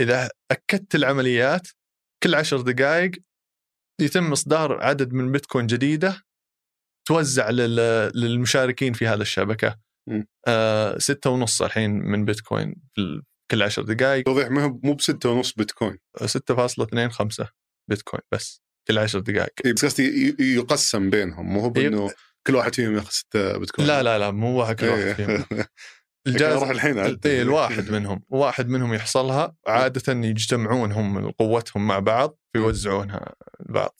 إذا أكدت العمليات كل عشر دقائق يتم إصدار عدد من بيتكوين جديدة توزع لل- للمشاركين في هذه الشبكة. آه ستة ونص الحين من بيتكوين في كل عشر دقائق توضيح ما هو مو بستة ونص بيتكوين. 6.25 بيتكوين بس كل عشر دقائق إيه، بس قصدي يقسم بينهم مو هو إيه. بإنه كل واحد فيهم ياخذ 6 بيتكوين. لا لا لا مو واحد كل واحد فيهم. إيه. الجائزة أروح الحين. اي الواحد منهم واحد منهم يحصلها عادة يجتمعون هم قوتهم مع بعض فيوزعونها البعض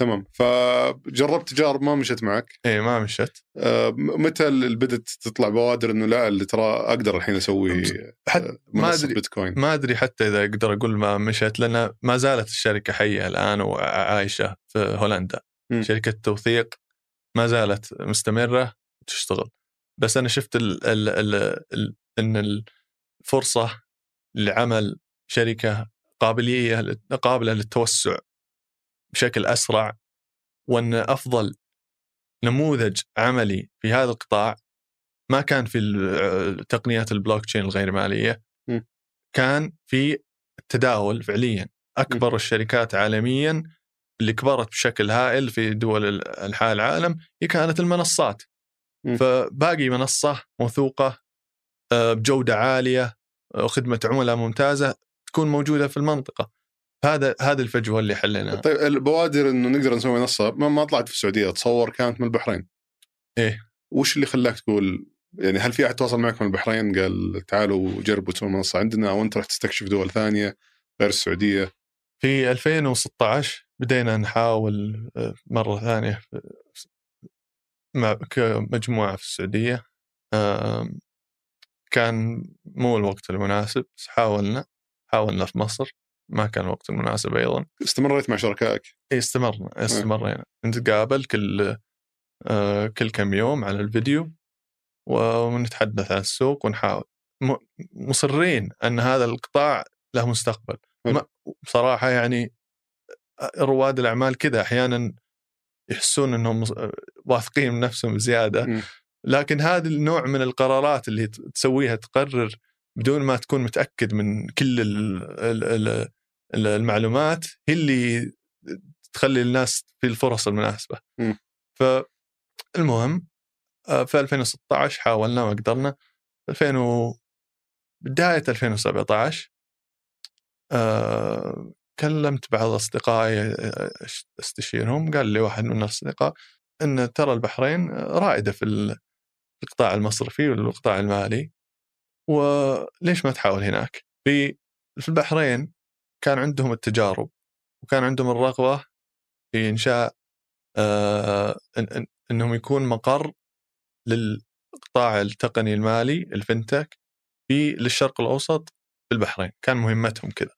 تمام. فجربت تجارب ما مشت معك. اي ما مشت آه، م- متى اللي بدت تطلع بوادر إنه لا اللي ترى أقدر الحين أسوي حتى آه، ما منصة ادري بيتكوين. ما أدري حتى إذا أقدر أقول ما مشت لأن ما زالت الشركة حية الآن وعايشة في هولندا. مم. شركة توثيق ما زالت مستمرة تشتغل. بس أنا شفت ال ال ال ال إن الفرصة لعمل شركة قابلية قابلة للتوسع بشكل أسرع وأن أفضل نموذج عملي في هذا القطاع ما كان في تقنيات البلوك تشين الغير مالية م. كان في التداول فعليا أكبر الشركات عالميا اللي كبرت بشكل هائل في دول أنحاء العالم هي كانت المنصات م. فباقي منصة موثوقة آه، بجودة عالية آه، وخدمه عملاء ممتازة تكون موجودة في المنطقة هذا هذه الفجوة اللي حليناها. طيب البوادر إنه نقدر نسوي منصة. ما, ما طلعت في السعودية. اتصور كانت من البحرين. إيه. وش اللي خلاك تقول؟ يعني هل في أحد تواصل معك من البحرين؟ قال تعالوا جربوا تسووا منصة عندنا أو انت رحت تستكشف دول ثانية غير السعودية. في 2016 بدينا نحاول آه، مرة ثانية في- مع كمجموعة في السعودية. آم، كان مو الوقت المناسب بس حاولنا حاولنا في مصر. ما كان الوقت المناسب أيضا. استمريت مع شركائك؟ إيه، استمرنا استمرينا. نتقابل كل آه، كل كم يوم على الفيديو ونتحدث عن السوق ونحاول. مصرين أن هذا القطاع له مستقبل. ما بصراحة يعني رواد الأعمال كذا أحيانا يحسون أنهم مص- واثقين من نفسهم زيادة مم. لكن هذا النوع من القرارات اللي تسويها تقرر بدون ما تكون متأكد من كل ال- ال- ال- ال- المعلومات هي اللي تخلي الناس في الفرص المناسبة. مم. فالمهم آه، في 2016 حاولنا ما قدرنا 2000 و... بداية 2017 آه، كلمت بعض أصدقائي آه، أستشيرهم. قال لي واحد من الأصدقاء أن ترى البحرين رائدة في ال- في القطاع المصرفي والقطاع المالي. وليش ما تحاول هناك؟ في في البحرين كان عندهم التجارب وكان عندهم الرغبة في إنشاء آه إن إن إنهم يكون مقر للقطاع التقني المالي ال fintech في للشرق الأوسط في البحرين. كان مهمتهم كذا.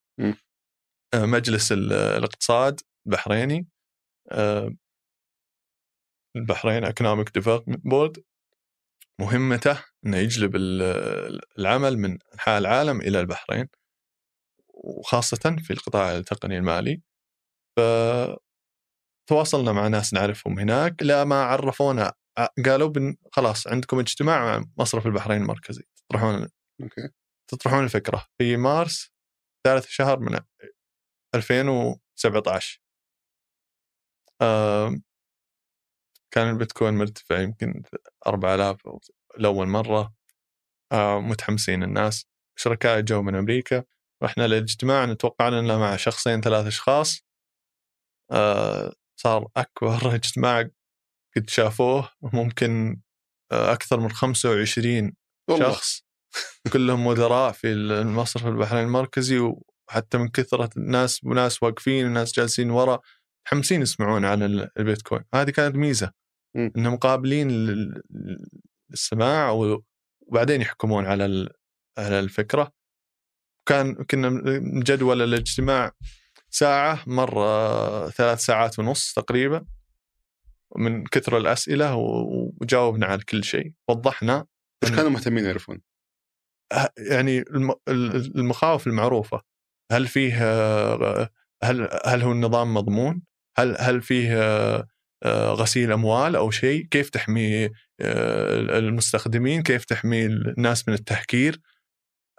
آه مجلس ال- الاقتصاد البحريني آه البحرين Economic Development Board مهمته إنه يجلب ال- العمل من أنحاء العالم إلى البحرين. وخاصة في القطاع التقني المالي. فتواصلنا مع ناس نعرفهم هناك لا ما عرفونا قالوا بن خلاص عندكم اجتماع مع مصرف البحرين المركزي تطرحون أوكي. تطرحون الفكرة. في مارس ثالث شهر من 2017 آم، كان البيتكوين مرتفع يمكن 4000 أو لأول مرة. متحمسين الناس. شركاء جو من أمريكا. رحنا للاجتماع نتوقع لنا مع شخصين ثلاث أشخاص. آه، صار أكبر اجتماع قد شافوه ممكن آه، أكثر من 25 والله. شخص. كلهم مدراء في المصرف البحرين المركزي وحتى من كثرة الناس وناس واقفين وناس جالسين ورا متحمسين يسمعون عن ال- البيتكوين. هذه كانت ميزة. مم. انهم قابلين لل- للسماع وبعدين يحكمون على على الفكرة. كان كنا مجدول الاجتماع ساعة مرة ثلاث ساعات ونص تقريبا من كثر الأسئلة وجاوبنا على كل شيء وضحنا وش كانوا مهتمين يعرفون؟ ه- يعني الم- ال- المخاوف المعروفة هل فيه آه، هل هل هو النظام مضمون؟ هل هل فيه آه، غسيل أموال أو شيء؟ كيف تحمي المستخدمين؟ كيف تحمي الناس من التهكير؟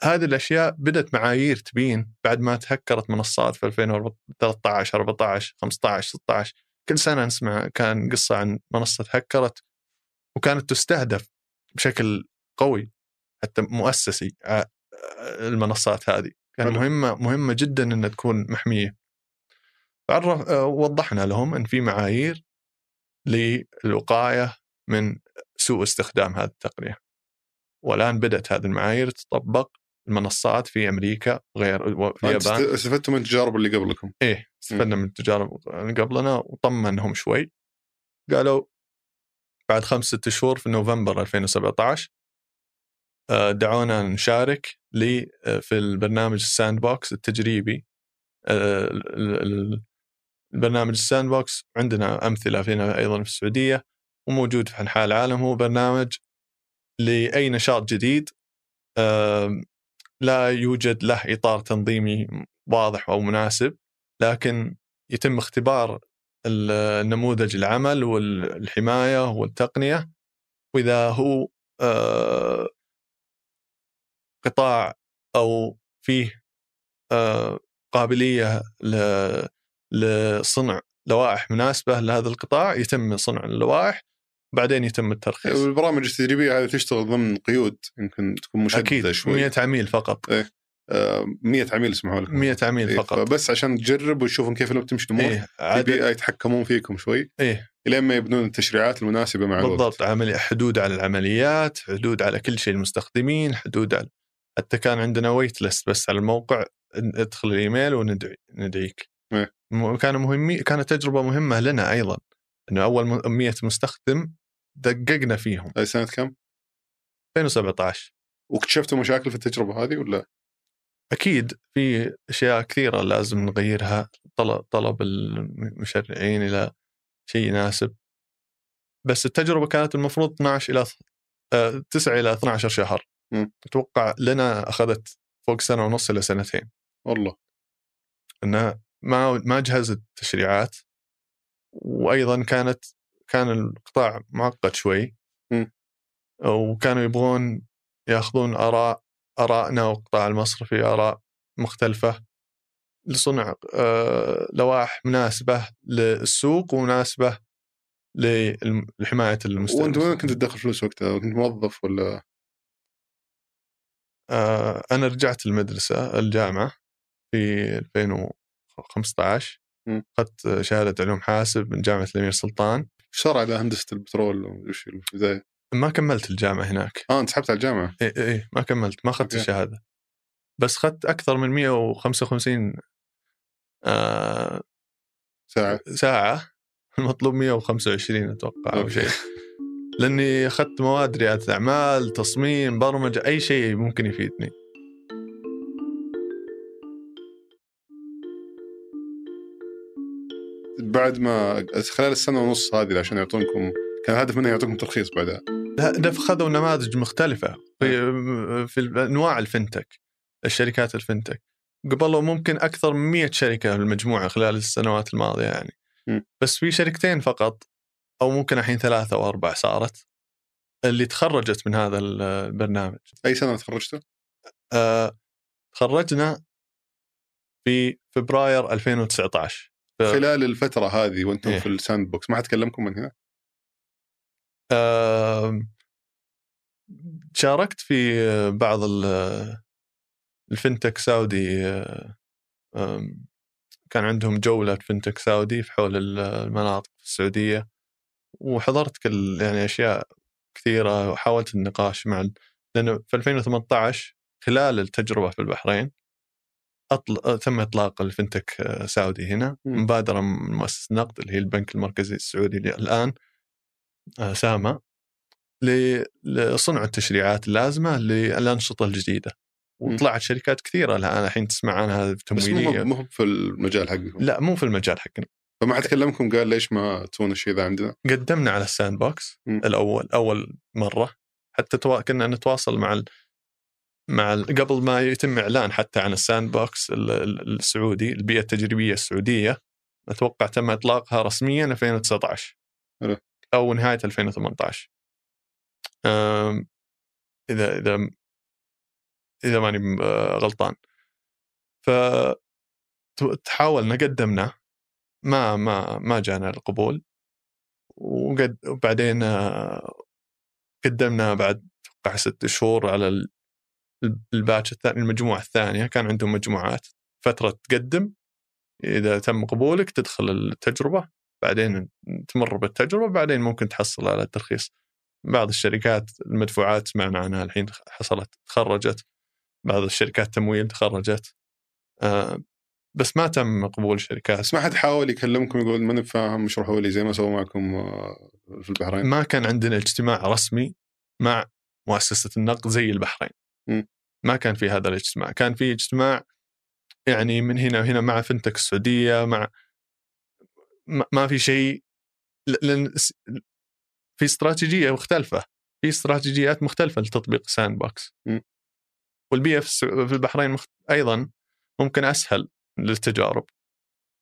هذه الأشياء بدأت معايير تبين بعد ما تهكرت منصات في 2013 14 15 16 كل سنة نسمع كان قصة عن منصة هكرت وكانت تستهدف بشكل قوي حتى مؤسسي المنصات هذه. كان حلو. مهمة مهمة جدا إنها تكون محمية. عرف آه، وضحنا لهم إن في معايير للوقاية من سوء استخدام هذه التقنية. والآن بدأت هذه المعايير تطبق المنصات في أمريكا وفي فأنت اليابان است- استفدتوا من التجارب اللي قبلكم. إيه استفدنا من التجارب اللي قبلنا وطمنهم شوي. قالوا بعد خمس ست شهور في نوفمبر 2017 آه، دعونا نشارك لي آه، في البرنامج ال sandbox التجريبي. آه، ال- ال- البرنامج ال sandbox عندنا أمثلة فينا أيضا في السعودية وموجود في أنحاء العالم. هو برنامج لأي نشاط جديد لا يوجد له إطار تنظيمي واضح أو مناسب لكن يتم اختبار ال- النموذج العمل والحماية والتقنية. وإذا هو آه، قطاع أو فيه آه، قابلية لصنع لوائح مناسبة لهذا القطاع يتم صنع اللوائح بعدين يتم الترخيص. البرامج التدريبيه هذه تشتغل ضمن قيود يمكن تكون مشددة أكيد شوي. 100 عميل فقط. آه، 100 عميل اسمحوا لكم. 100 عميل إيه، فقط. بس عشان تجرب وتشوفون كيف لو بتمشي الأمور في عدد. يتحكمون فيكم شوي. إيه. الين ما يبنون التشريعات المناسبة مع الوقت. بالضبط عملي حدود على العمليات حدود على كل شيء المستخدمين حدود على حتى كان عندنا ويت ليست بس على الموقع ادخل الإيميل وندعي ندعيك. إيه. كانوا مهمين كانت تجربة مهمة لنا أيضا إنه أول م- 100 مستخدم دققنا فيهم هاي سنة كم؟ 2017 واكتشفتوا مشاكل في التجربة هذه ولا؟ أكيد في أشياء كثيرة لازم نغيرها طلب طلب المشرعين إلى شيء يناسب بس التجربة كانت المفروض 12 إلى آه، 9 إلى 12 شهر مم. أتوقع لنا أخذت فوق سنة ونص إلى سنتين والله انها ما ما جهزت تشريعات وأيضا كانت كان القطاع معقد شوي. وكانوا يبغون ياخذون آراء آرائنا والقطاع المصرفي آراء مختلفة لصنع آه، لوائح مناسبة للسوق ومناسبة لحماية المستهلك وأنت وين كنت تدخل فلوس وقتها؟ كنت موظف ولا؟ آه، أنا رجعت المدرسة الجامعة في 2015 مم. أخذت شهادة علوم حاسب من جامعة الأمير سلطان إيش صار على هندسه البترول وش البدايه؟ ما كملت الجامعة هناك. آه أنت سحبت على الجامعة. إي إي ما كملت ما أخذت. الشهادة. بس أخذت أكثر من 155 آه ساعة. ساعة. المطلوب 125 أتوقع أو. شيء. لأني أخذت مواد ريادة أعمال تصميم برمجة أي شيء ممكن يفيدني. بعد ما خلال السنة ونص هذه عشان يعطونكم كان الهدف منها يعطونكم ترخيص بعدها. خذوا نماذج مختلفة في في أنواع الفنتك الشركات الفنتك. قبلوا ممكن أكثر من 100 شركة في المجموعة خلال السنوات الماضية يعني. م. بس في شركتين فقط أو ممكن الحين ثلاثة أو أربع صارت اللي تخرجت من هذا البرنامج. أي سنة تخرجتوا؟ آه، تخرجنا في فبراير 2019 ف- خلال الفترة هذه وأنتم إيه. في ال sandbox ما حد كلمكم من هنا؟ آم، شاركت في بعض ال- ال Fintech Saudi آم، كان عندهم جولة Fintech Saudi في حول المناطق في السعودية وحضرت كل يعني أشياء كثيرة وحاولت النقاش مع لأنه في 2018 خلال التجربة في البحرين أطل... تم إطلاق ال Fintech Saudi هنا مم. مبادرة من مؤسسة النقد اللي هي البنك المركزي السعودي اللي الآن آه، ساما ل- لصنع التشريعات اللازمة للأنشطة الجديدة وطلعت شركات كثيرة الآن الحين تسمع عنها بس مو في المجال حقكم لا مو في المجال حقنا فما حد كلمكم قال ليش ما تسوون الشيء ذا عندنا؟ قدمنا على ال sandbox مم. الأول أول مرة حتى توا... كنا نتواصل مع. مع. قبل ما يتم إعلان حتى عن ال sandbox ال- ال- السعودي البيئة التجريبية السعودية أتوقع تم إطلاقها رسميا 2019 حلو. أو نهاية 2018 أم... إذا إذا إذا ماني آه، غلطان فحاولنا قدمنا ما ما ما جانا القبول وقد وبعدين آه، قدمنا بعد أتوقع ست شهور على الباتش الثاني المجموعة الثانية كان عندهم مجموعات فترة تقدم إذا تم قبولك تدخل التجربة بعدين تمر بالتجربة بعدين ممكن تحصل على الترخيص. بعض الشركات المدفوعات سمعنا عنها الحين حصلت تخرجت. بعض الشركات تمويل تخرجت. آه، بس ما تم قبول شركات. بس ما حد حاول يكلمكم يقول ماني فاهم اشرحوا لي زي ما سووا معكم آه، في البحرين؟ ما كان عندنا اجتماع رسمي مع مؤسسة النقد زي البحرين. ما كان في هذا الاجتماع. كان في اجتماع يعني من هنا وهنا مع Fintech السعودية مع ما- في شيء ل- لأن س- في استراتيجية مختلفة. في استراتيجيات مختلفة لتطبيق sandbox م. والبيئة في البحرين مخت... أيضا ممكن أسهل للتجارب.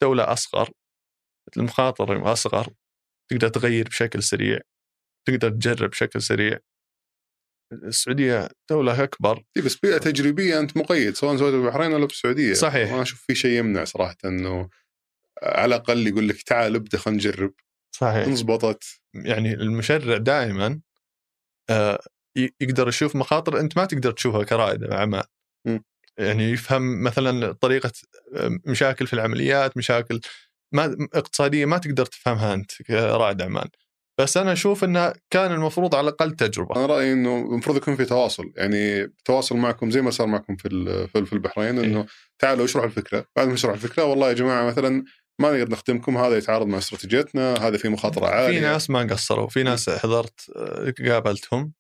دولة أصغر المخاطر أصغر تقدر تغير بشكل سريع تقدر تجرب بشكل سريع. السعودية دولة أكبر. إيه بس بيئة تجريبية أنت مقيد سواء سويت بالبحرين ولا بالسعودية. صحيح. ما أشوف في شيء يمنع صراحة إنه على الأقل يقول لك تعال ابدأ خلينا نجرب. صحيح. ان ضبطت يعني المشرع دائما آه، يقدر يشوف مخاطر أنت ما تقدر تشوفها كرائد اعمال. يعني يفهم مثلا طريقة آه، مشاكل في العمليات مشاكل ما اقتصادية ما تقدر تفهمها أنت كرائد اعمال بس أنا أشوف إنه كان المفروض على الأقل تجربة. أنا رأيي إنه المفروض يكون في تواصل. يعني تواصل معكم زي ما صار معكم في في البحرين إنه إيه. تعالوا اشرحوا الفكرة. بعد ما اشرحوا الفكرة والله يا جماعة مثلا ما نقدر نخدمكم هذا يتعارض مع استراتيجيتنا هذا في مخاطرة عالية. في ناس ما قصروا في ناس حضرت آه، قابلتهم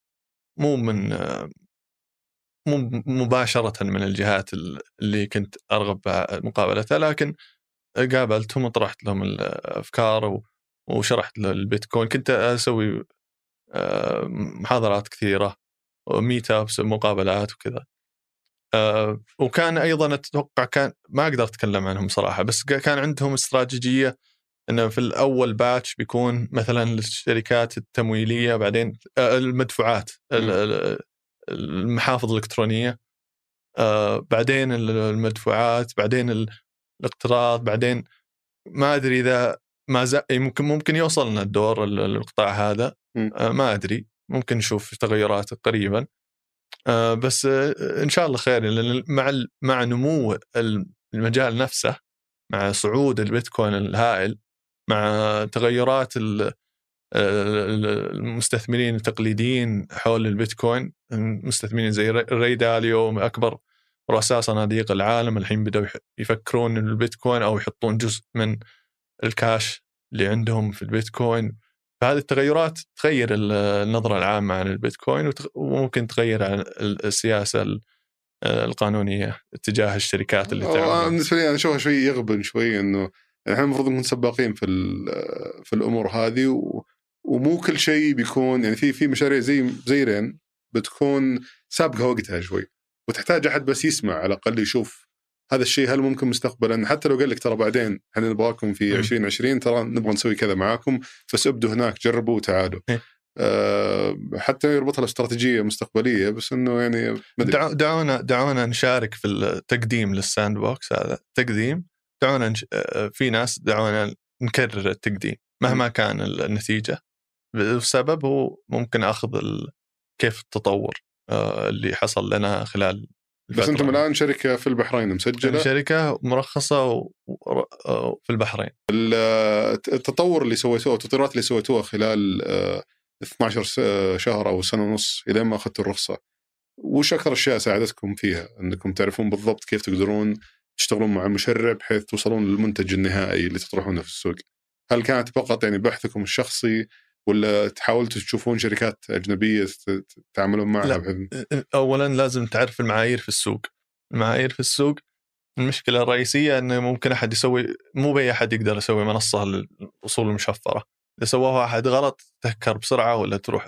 مو من آه، مو مباشرة من الجهات اللي كنت أرغب مقابلتها لكن قابلتهم وطرحت لهم الأفكار و- وشرحت البيتكوين. كنت أسوي آه، محاضرات كثيرة ميت ابس مقابلات وكذا. آه، وكان أيضا أتوقع كان ما أقدر أتكلم عنهم صراحة بس كان عندهم استراتيجية إنه في الأول باتش بيكون مثلا للشركات التمويلية بعدين آه، المدفوعات ال- ال- المحافظ الإلكترونية. بعدين ال- المدفوعات بعدين ال- الاقتراض بعدين ما أدري إذا ما زال ممكن ممكن يوصل لنا الدور ال- القطاع هذا. آه، ما أدري. ممكن نشوف تغيرات قريبا. آه، بس آه، إن شاء الله خير. لأن مع مع نمو المجال نفسه مع صعود البيتكوين الهائل مع تغيرات ال- ال- المستثمرين التقليديين حول البيتكوين مستثمرين زي ري- داليو أكبر رؤساء صناديق العالم الحين بدأوا يفكرون البيتكوين أو يحطون جزء من الكاش اللي عندهم في البيتكوين. فهذه التغيرات تغير ال- النظرة العامة عن البيتكوين وممكن تغير عن ال- السياسة ال- القانونية تجاه الشركات اللي تعمل. بالنسبة لي أنا اشوفها شوي يغبن شوي إنه إحنا المفروض نكون سباقين في في الأمور هذه و ومو كل شيء بيكون يعني في في مشاريع زي زي رين بتكون سابقة وقتها شوي. وتحتاج أحد بس يسمع على الأقل يشوف هذا الشيء هل ممكن مستقبلا حتى لو قال لك ترى بعدين إحنا نبغاكم في مم. 2020 ترى نبغى نسوي كذا معاكم بس ابدوا هناك جربوا وتعالوا إيه. آه حتى يربطها باستراتيجية مستقبلية بس إنه يعني. دعو- دعونا دعونا نشارك في التقديم لل sandbox هذا تقديم دعونا نش... آه، في ناس دعونا نكرر التقديم مهما كان النتيجة السبب هو ممكن أخذ ال... كيف التطور آه، اللي حصل لنا خلال بس. أنتم الآن شركة في البحرين مسجلة. و... و... آه، في البحرين. التطور اللي سويتوه التطويرات اللي سويتوها خلال آه، 12 س- آه، شهر أو سنة ونص إلى ما أخذتوا الرخصة. وش أكثر أشياء ساعدتكم فيها؟ إنكم تعرفون بالضبط كيف تقدرون تشتغلون مع المشرع بحيث توصلون للمنتج النهائي اللي تطرحونه في السوق. هل كانت فقط يعني بحثكم الشخصي ولا تحاولتوا تشوفون شركات أجنبية تت- تتعاملون معها لا. بحيث اولا لازم تعرف المعايير في السوق. المعايير في السوق المشكلة الرئيسية إنه ممكن أحد يسوي مو بأي أحد يقدر يسوي منصة للاصول المشفرة. إذا سواها أحد غلط تهكر بسرعة ولا تروح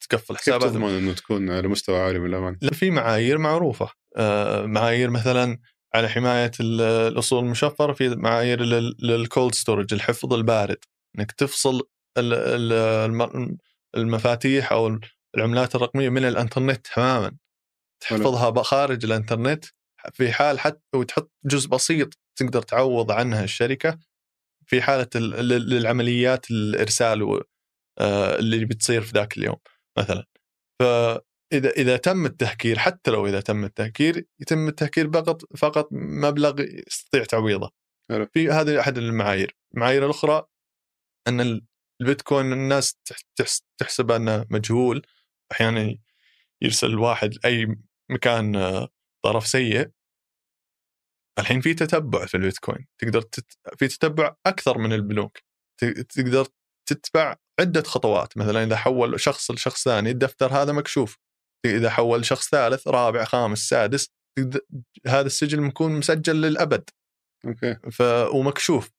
تقفل كيف حسابات. تضمن إنه تكون على مستوى عالي من الامان؟ لا في معايير معروفة. آه، معايير مثلا على حماية ال- الاصول المشفرة في معايير للكولد ستورج الحفظ البارد. إنك تفصل المفاتيح أو العملات الرقمية من الإنترنت تماما. تحفظها خارج الإنترنت في حال حتى وتحط جزء بسيط تقدر تعوض عنها الشركة في حالة ال- ال- للعمليات الإرسال آه، اللي بتصير في ذاك اليوم مثلا. فاذا إذا تم التهكير حتى لو إذا تم التهكير يتم التهكير فقط فقط مبلغ يستطيع تعويضه. في هذه أحد المعايير. المعايير الأخرى أن البيتكوين الناس تح- تحس- تحسب أنه مجهول. أحيانا يرسل الواحد أي مكان آه، طرف سيء. الحين في تتبع في البيتكوين. تقدر تت... في تتبع أكثر من البنوك. ت- تقدر تتبع عدة خطوات. مثلا إذا حول شخص لشخص ثاني الدفتر هذا مكشوف. إذا حول شخص ثالث رابع خامس سادس تقدر... هذا السجل مكون مسجل للأبد. أوكي. ف... ومكشوف.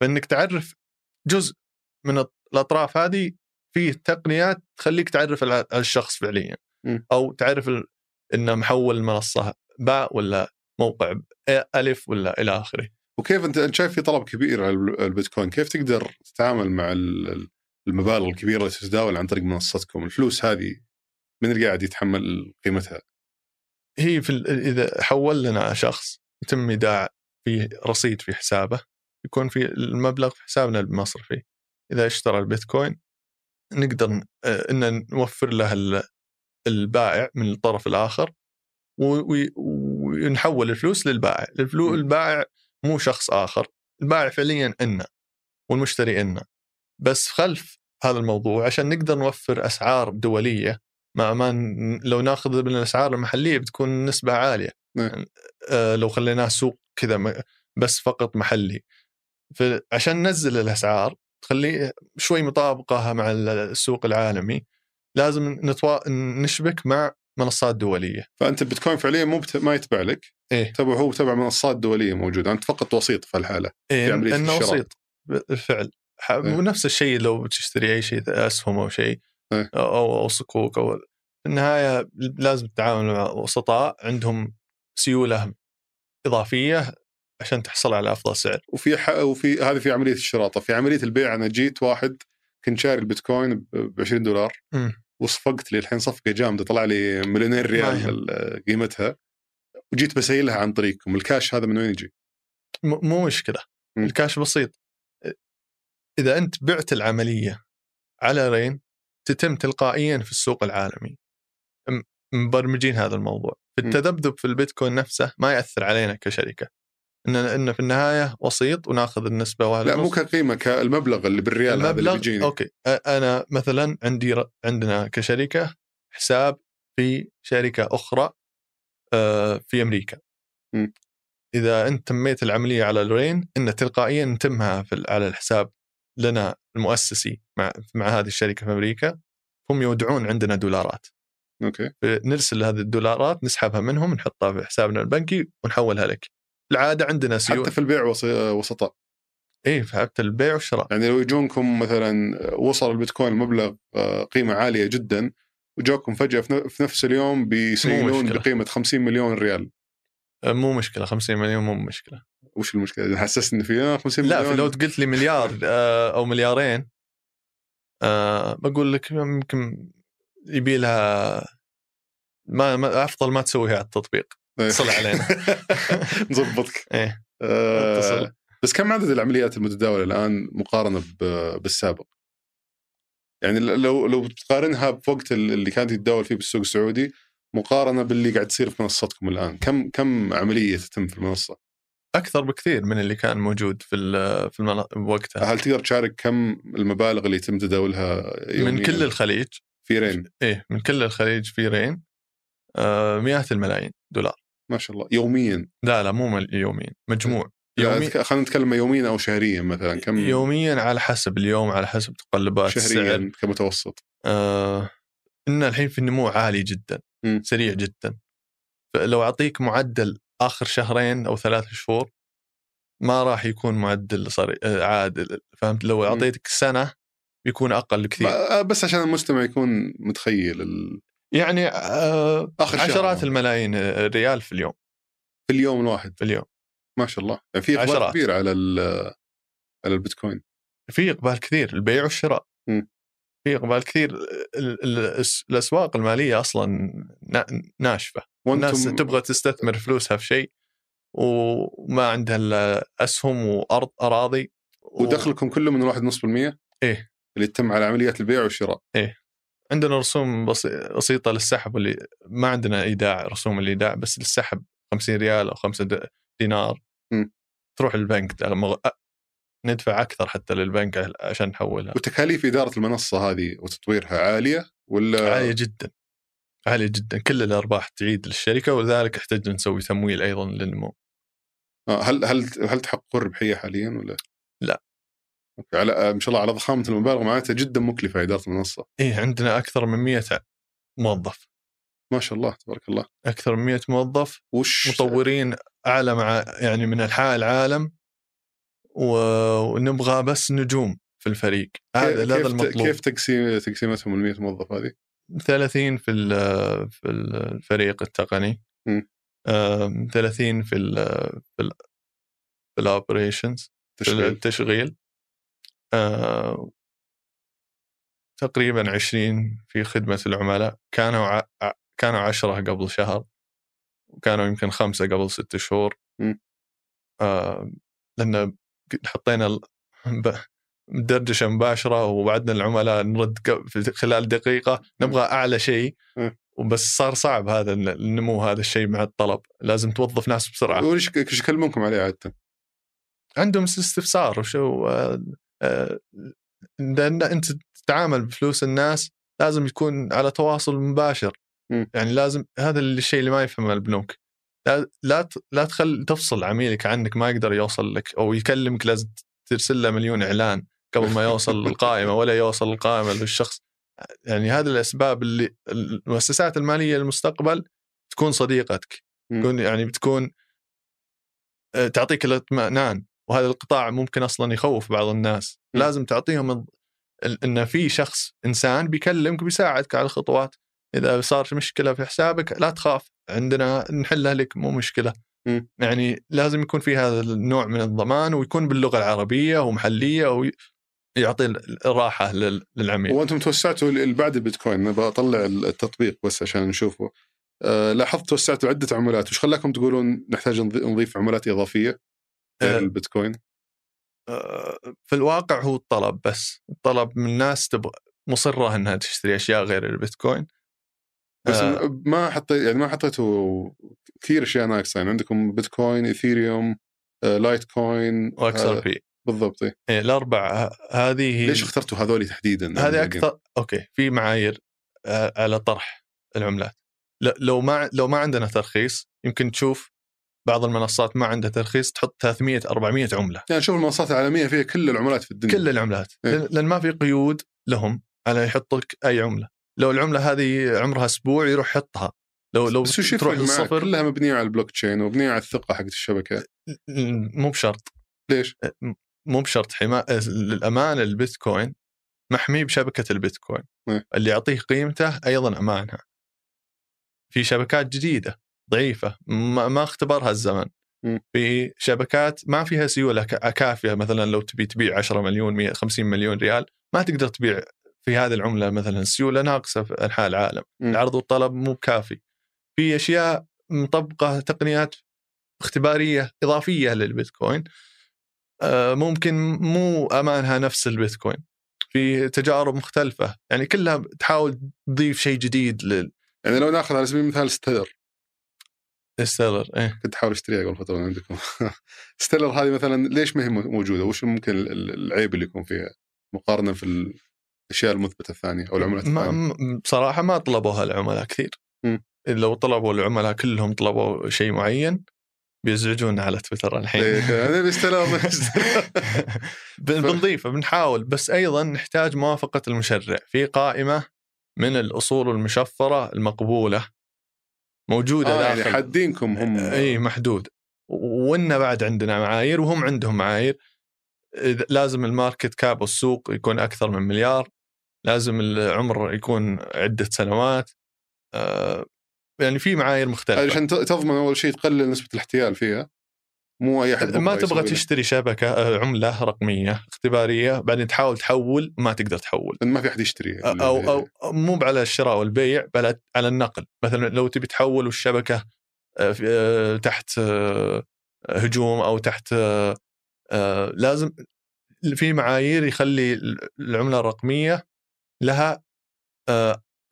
فإنك تعرف جزء من الأطراف هذه فيه تقنيات تخليك تعرف الع- الشخص فعليا. أو تعرف. إنه محول المنصه باع ولا موقع ألف ولا إلى آخره وكيف أنت أنت شايف في طلب كبير على البيتكوين كيف تقدر تتعامل مع ال- المبالغ الكبيرة اللي تتداول عن طريق منصتكم الفلوس هذه من اللي قاعد يتحمل قيمتها هي في إذا حول لنا شخص يتم إيداع في رصيد في حسابه يكون في المبلغ في حسابنا المصرفي إذا اشترى البيتكوين نقدر آه، إن نوفر له ال- البائع من الطرف الآخر ونحول الفلوس للبائع الفلو م. البائع مو شخص آخر البائع فعليا إنا والمشتري إنا بس خلف هذا الموضوع عشان نقدر نوفر أسعار دولية مع ما لو ناخذ من الأسعار المحلية بتكون نسبة عالية نعم. آه، لو خليناه سوق كذا بس فقط محلي فعشان ننزل الأسعار تخليه شوي مطابقة مع السوق العالمي. لازم نتوا... نشبك مع منصات دولية. فأنت البيتكوين فعليا مو بت... ما يتبع لك. إيه. تبع هو تبع منصات دولية موجودة. أنت فقط وسيط في الحالة. إيه في عملية انه الشراء. وسيط بالفعل. ح- إيه. ونفس الشيء لو تشتري أي شيء أسهم أو شيء. إيه. أو أو صكوك أو في النهاية لازم تتعامل مع وسطاء عندهم سيولة إضافية عشان تحصل على أفضل سعر. وفي ح... وفي هذه في عملية الشراء طب في عملية البيع أنا جيت واحد كنت شاري البيتكوين ب 20 دولار. مم. وصفقت لي الحين صفقة جامدة طلع لي مليونين ما ريال قيمتها. وجيت بسيلها عن طريقكم. الكاش هذا من وين يجي؟ م- مو مشكلة. مم. الكاش بسيط. إذا أنت بعت العملية على رين تتم تلقائيا في السوق العالمي. م- مبرمجين هذا الموضوع. التذبذب في البيتكوين نفسه ما يأثر علينا كشركة. إن ان في النهاية وسيط وناخذ النسبة واحد لا مو. كقيمة كالمبلغ اللي بالريال هذا اللي المبلغ بيجيني. أوكي. أنا مثلا عندي ر- عندنا كشركة حساب في شركة أخرى آه، في أمريكا. م. إذا أنت تميت العملية على الرين إن تلقائيا نتمها في على الحساب لنا المؤسسي مع مع هذه الشركة في أمريكا. هم يودعون عندنا دولارات. أوكي. نرسل هذه الدولارات نسحبها منهم نحطها في حسابنا البنكي ونحولها لك. العادة عندنا سيولة. حتى في البيع وس- وسطاء. إيه في حتى البيع والشراء. يعني لو يجونكم مثلا وصل البيتكوين مبلغ آه، قيمة عالية جدا وجوكم فجأة في نفس اليوم بيسيلون. بقيمة 50 مليون ريال. آه، مو مشكلة. 50 مليون مو مشكلة. وش المشكلة؟ حسست ان في آه، 50 لا مليون. في لو قلت لي مليار آه، أو مليارين بقول لك يمكن يبي لها ما, ما أفضل ما تسويها على التطبيق. اتصل علينا. نظبطك إيه. آه، اتصل. بس كم عدد العمليات المتداولة الآن مقارنة بالسابق؟ يعني لو لو بتقارنها بوقت اللي كانت يتداول فيه بالسوق السعودي مقارنة باللي قاعد تصير في منصتكم الآن، كم كم عملية تتم في المنصة؟ أكثر بكثير من اللي كان موجود في في. وقتها هل تقدر تشارك كم المبالغ اللي يتم تداولها يوميا؟ من كل الخليج. في رين. إيه من كل الخليج في رين آه، مئات الملايين دولار. ما شاء الله يوميا. لا لا مو يوميا مجموع. يومي... خلينا نتكلم يوميا أو شهريا مثلا كم؟ يوميا على حسب اليوم على حسب تقلبات السعر. شهريا كمتوسط. آه إن الحين في النمو عالي جدا مم. سريع جدا. فلو أعطيك معدل آخر شهرين أو ثلاث شهور ما راح يكون معدل صار آه، عادل فهمت؟ لو أعطيتك سنة بيكون أقل كثير ب- بس عشان المستمع يكون متخيل ال... يعني آه آخر شهر عشرات الملايين آه، ريال في اليوم. في اليوم الواحد. في اليوم. ما شاء الله. يعني في إقبال. كبير على. على البيتكوين. في إقبال كثير البيع والشراء. في إقبال كثير الأسواق المالية أصلا نا- ناشفة. الناس تبغى تستثمر فلوسها في شيء وما عندها إلا أسهم وأرض أراضي و- ودخلكم كله من الواحد نص بالمية؟ إيه. اللي يتم على عمليات البيع والشراء. عندنا رسوم بسي- بسيطة للسحب اللي ما عندنا ايداع رسوم الايداع بس للسحب 50 ريال أو 5 د- دينار مم. تروح البنك ندفع أكثر حتى للبنك عشان نحولها وتكاليف إدارة المنصة هذه وتطويرها عالية ولا عالية جدا عالية جدا كل الأرباح تعيد للشركة ولذلك احتاجنا نسوي تمويل أيضا للنمو آه، هل هل هل تحققون ربحية حاليا ولا؟ لا. على آه، ما شاء الله على ضخامة المبالغ معناتها جدا مكلفة اداره المنصة. إيه عندنا أكثر من 100 موظف. ما شاء الله تبارك الله. أكثر من 100 موظف وش؟ مطورين اعلى مع يعني من أنحاء العالم و- ونبغى بس نجوم في الفريق. هذا كيف هذا المطلوب. كيف تقسيم تقسيمتهم ال 100 موظف هذه؟ 30 في في الفريق التقني. مم. آم، 30 في ال في ال في الاوبريشنز في تشغيل. التشغيل. آه، تقريبا 20 في خدمة العملاء كانوا ع... كانوا 10 قبل شهر وكانوا يمكن خمسة قبل ست شهور. آه لأن حطينا ال- ب- دردشة مباشرة ووعدنا العملاء نرد خلال دقيقة نبغى أعلى شيء. وبس صار صعب هذا النمو هذا الشيء مع الطلب لازم توظف ناس بسرعة وش يكلمونكم عليه عادة؟ عندهم استفسار وشو آه، لأن أنت تتعامل بفلوس الناس لازم يكون على تواصل مباشر. مم. يعني لازم هذا الشيء اللي ما يفهمه البنوك. لا لا لا تخل تفصل عميلك عنك ما يقدر يوصل لك أو يكلمك لازم ترسل له مليون إعلان قبل ما يوصل للقائمه ولا يوصل القائمة للشخص. يعني هذه الأسباب اللي المؤسسات المالية للمستقبل تكون صديقتك. تكون يعني بتكون آه، تعطيك الاطمئنان. وهذا القطاع ممكن أصلا يخوف بعض الناس. مم. لازم تعطيهم إن في شخص إنسان بيكلمك بيساعدك على الخطوات. إذا صار مشكلة في حسابك لا تخاف. عندنا نحلها لك مو مشكلة. مم. يعني لازم يكون في هذا النوع من الضمان ويكون باللغة العربية ومحلية ويعطي ال- الراحة لل- للعميل. وأنتم توسعتوا بعد البيتكوين. بطلع التطبيق بس عشان نشوفه. أه لاحظت توسعتوا عدة عملات. وش خلاكم تقولون نحتاج نض- نضيف عملات إضافية؟ غير أه، البيتكوين؟ آه، في الواقع هو الطلب بس. الطلب من الناس تبغى مصرة إنها تشتري أشياء غير البيتكوين. بس آه. ما حطيت يعني ما حطيتوا كثير أشياء ناقصة. يعني عندكم بيتكوين إيثيريوم آه، لايت كوين و XR هذا- P بالضبط إيه. إيه، الاربع هذه هي ليش اخترتوا هذول تحديدا؟ هذه أكثر أوكي في معايير آه، على طرح العملات. لو ما لو ما عندنا ترخيص يمكن تشوف بعض المنصات ما عندها ترخيص تحط 300 400 عملة. يعني شوف المنصات العالمية فيها كل العملات في الدنيا. كل العملات. إيه. لأن ما في قيود لهم على يحطك أي عملة. لو العملة هذه عمرها أسبوع يروح يحطها. لو لو بس تروح؟ للصفر كلها مبنية على البلوك تشين ومبنية على الثقة حقت الشبكة. مو بشرط. ليش؟ مو بشرط حماية الأمان البيتكوين محمي بشبكة البيتكوين. إيه. اللي يعطيه قيمته أيضا أمانها في شبكات جديدة. ضعيفة ما, اختبرها الزمن. في شبكات ما فيها سيولة كا- كافية مثلا لو تبي تبيع 10 مليون 100 50 مليون ريال ما تقدر تبيع في هذه العملة مثلا سيولة ناقصة في أنحاء العالم. العرض والطلب مو كافي في أشياء مطبقة تقنيات اختبارية إضافية للبيتكوين آه، ممكن مو أمانها نفس البيتكوين. في تجارب مختلفة. يعني كلها تحاول تضيف شيء جديد يعني لو ناخذ على سبيل المثال ستيلر للستيلر إيه. كنت أحاول أشتريها قبل فترة من عندكم. ستيلر هذه مثلا ليش ما هي موجودة؟ وش ممكن ال- ال- العيب اللي يكون فيها؟ مقارنة في الأشياء المثبتة الثانية أو العملات ما الثانية؟ م- بصراحة ما طلبوها العملاء كثير. مم. لو طلبوا العملاء كلهم طلبوا شيء معين بيزعجونا على تويتر الحين. ستيلر بنضيفه بنحاول. بس أيضا نحتاج موافقة المشرع. في قائمة من الأصول المشفرة المقبولة. موجودة آه داخل. يعني حادينكم هم. إي محدود. وإن بعد عندنا معايير وهم عندهم معايير. لازم ال market cap والسوق يكون أكثر من مليار. لازم العمر يكون عدة سنوات. آه، يعني في معايير مختلفة. عشان تضمن أول شيء تقلل نسبة الاحتيال فيها. مو أي أحد ما تبغى. تشتري شبكة آه، عملة رقمية اختبارية بعدين تحاول تحول ما تقدر تحول. ما في أحد يشتري أو أو أو مو على الشراء والبيع بل على النقل. مثلا لو تبي تحول والشبكه آه، آه، تحت هجوم أو تحت لازم في معايير يخلي العملة الرقمية لها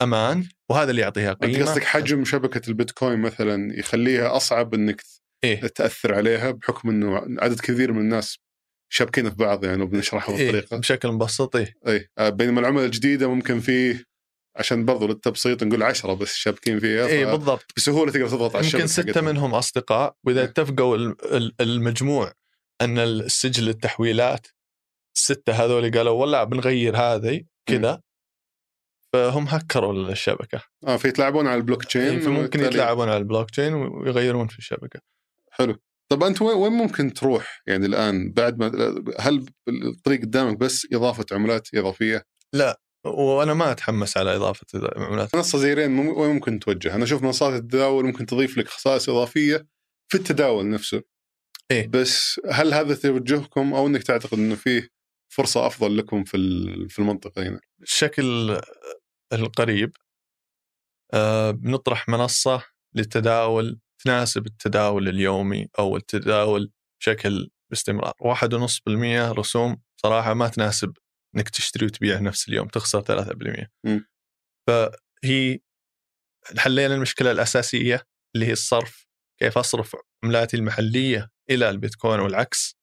أمان وهذا اللي يعطيها أنت قيمة. قصدك حجم شبكة البيتكوين مثلا يخليها أصعب إنك إيه؟ تأثر عليها بحكم إنه عدد كثير من الناس شابكين في بعض يعني وبنشرحها إيه؟ بالطريقة بشكل مبسط إيه؟ اي آه، بينما العمله الجديدة ممكن في عشان برضو للتبسيط نقول عشرة بس شابكين فيها إيه ف- بالضبط بسهولة تقدر تضغط على يمكن الشبكة حقتها. منهم أصدقاء وإذا إيه. اتفقوا ال- ال- المجموع أن السجل التحويلات الستة هذول قالوا والله بنغير هذه كذا فهم هكروا الشبكة آه فيتلاعبون على البلوك تشين إيه، فممكن وبالتالي- يتلاعبون على البلوك تشين ويغيرون في الشبكة حلو طب أنت وين ممكن تروح يعني الآن بعد ما هل الطريق قدامك بس إضافة عملات إضافية؟ وأنا ما أتحمس على إضافة عملات منصه زي رين وين ممكن توجه؟ أنا أشوف منصات التداول ممكن تضيف لك خصائص إضافية في التداول نفسه. إيه. بس هل هذا توجهكم أو إنك تعتقد إنه فيه فرصة أفضل لكم في في المنطقة هنا؟ الشكل القريب آه، بنطرح منصة للتداول تناسب التداول اليومي أو التداول بشكل باستمرار. واحد ونص بالمية رسوم صراحة ما تناسب إنك تشتري وتبيع نفس اليوم تخسر 3% مم. فهي حلينا المشكلة الأساسية اللي هي الصرف كيف أصرف عملاتي المحلية إلى البيتكوين والعكس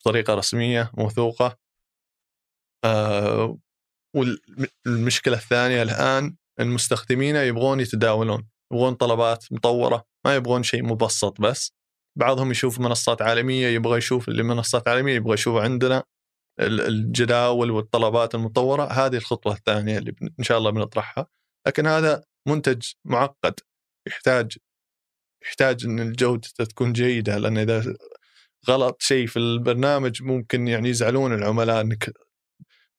بطريقة رسمية موثوقة. آه والمشكلة الثانية الآن المستخدمين يبغون يتداولون يبغون طلبات مطورة ما يبغون شيء مبسط بس. بعضهم يشوف منصات عالمية يبغى يشوف اللي منصات عالمية يبغى يشوف عندنا ال- الجداول والطلبات المطورة. هذه الخطوة الثانية اللي إن شاء الله بنطرحها. لكن هذا منتج معقد. يحتاج يحتاج إن الجودة تكون جيدة لأن إذا غلط شيء في البرنامج ممكن يعني يزعلون العملاء إنك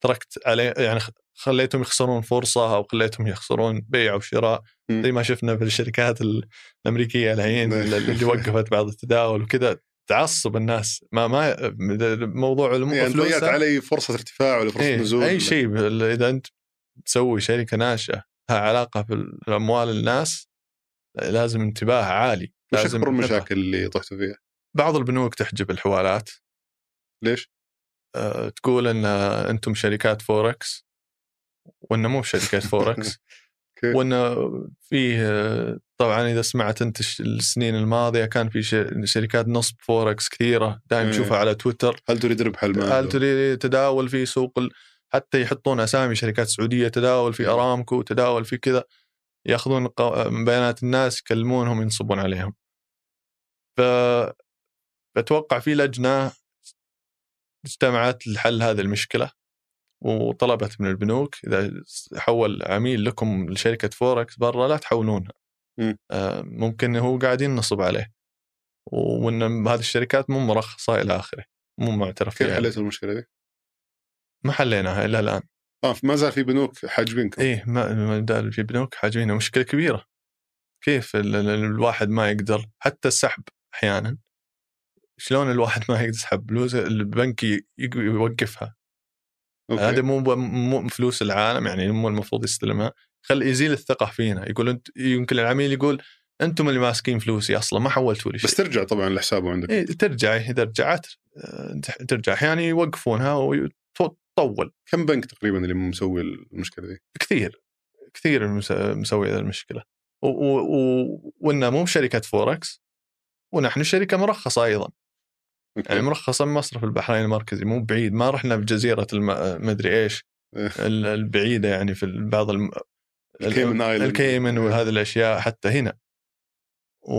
تركت عليه يعني خليتهم يخسرون فرصة أو خليتهم يخسرون بيع أو شراء مم. زي ما شفنا في الشركات ال- الأمريكية الحين نعم. اللي وقفت بعض التداول وكذا تعصب الناس ما ما موضوع يعني ضيعت علي فرصة ارتفاع ولا فرصة إيه نزول أي شيء إذا أنت تسوي شركة ناشئة لها علاقة بالاموال الناس لازم انتباه عالي وش اكبر. المشاكل اللي طحتوا فيها؟ بعض البنوك تحجب الحوالات ليش؟ أه، تقول إن أنتم شركات فوركس وان مو شركات فوركس أوكي. وان فيه طبعا إذا سمعت أنت السنين الماضية كان في شركات نصب فوركس كثيرة دائما. تشوفها على تويتر هل تريد ربح المال؟ هل تريد تداول في سوق ال... حتى يحطون أسامي شركات سعودية تداول في أرامكو تداول في كذا يأخذون بيانات الناس يكلمونهم ينصبون عليهم ف في لجنة اجتمعت لحل هذه المشكلة وطلبت من البنوك إذا حول عميل لكم لشركة فوركس برا لا تحولونها. آه، ممكن هو قاعدين نصب عليه. وإن هذه الشركات مو مرخصة إلى آخره. مو معترف كيف حليتوا المشكلة دي؟ ما حليناها إلى الآن. آه ما زال في بنوك حاجبينكم. إيه ما دال في بنوك حاجبينها. مشكلة كبيرة. كيف ال- ال- الواحد ما يقدر؟ حتى السحب أحيانا. شلون الواحد ما يقدر يسحب فلوس البنك يوقفها. أوكي. هذا مو مو فلوس العالم يعني مو المفروض يستلمها. خل يزيل الثقة فينا. يقول انت يمكن العميل يقول أنتم اللي ماسكين فلوسي أصلا ما حولتوا لي شيء. بس ترجع طبعا لحسابه عندك. إيه ترجع إذا رجعت آه، ترجع. أحيانا يوقفونها وتطول كم بنك تقريبا اللي مسوي المشكلة دي؟ كثير. كثير مسوي هذه المشكلة. و- و- و- وإنها مو شركه فوركس ونحن شركة مرخصة أيضا. يعني مرخصه من مصرف البحرين المركزي مو بعيد ما رحنا بجزيرة الم... مدري إيش إيه. ال- البعيدة يعني في بعض الم... الكيمن. الكيمن وهذه الأشياء حتى هنا. و...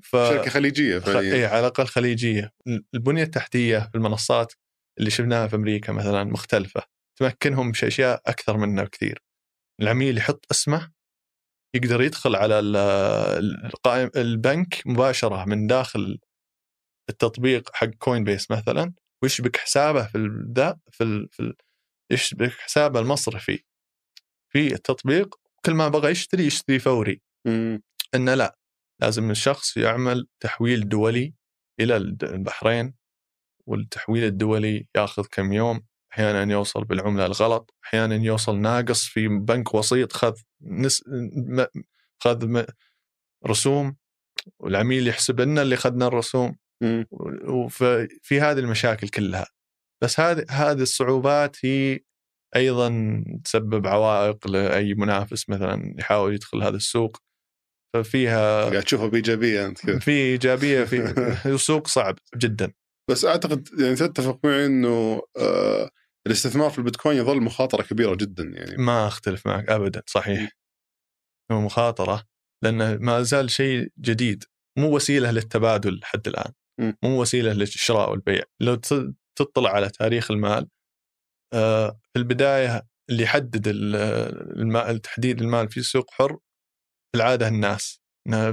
ف... شركة خليجية خ... فعليا. إيه على الأقل خليجية. البنية التحتية في المنصات اللي شفناها في أمريكا مثلا مختلفة تمكنهم من أشياء أكثر منا بكثير. العميل يحط اسمه يقدر يدخل على ال- القائم البنك مباشرة من داخل التطبيق حق Coinbase مثلا ويشبك حسابه في ذا في, ال... في ال... يشبك حسابه المصرفي في التطبيق كل ما بغى يشتري يشتري فوري مم. إنه لا لازم الشخص يعمل تحويل دولي إلى البحرين والتحويل الدولي ياخذ كم يوم أحيانا يوصل بالعملة الغلط أحيانا يوصل ناقص في بنك وسيط خذ نس... خذ م... رسوم والعميل يحسب لنا اللي اخذنا الرسوم. وفي هذه المشاكل كلها. بس هذه هذه الصعوبات هي أيضا تسبب عوائق لأي منافس مثلا يحاول يدخل هذا السوق. ففيها قاعد تشوفها بإيجابية أنت كذا. في إيجابية في سوق صعب جدا. بس أعتقد يعني تتفق معي إنه آه الاستثمار في البيتكوين يظل مخاطرة كبيرة جدا يعني. ما أختلف معك ابدا صحيح. هو مخاطرة لأنه ما زال شيء جديد. مو وسيلة للتبادل لحد الآن. مو وسيلة للشراء والبيع. لو تطلع على تاريخ المال آه، في البداية اللي يحدد ال- المال تحديد المال في سوق حر في العادة الناس.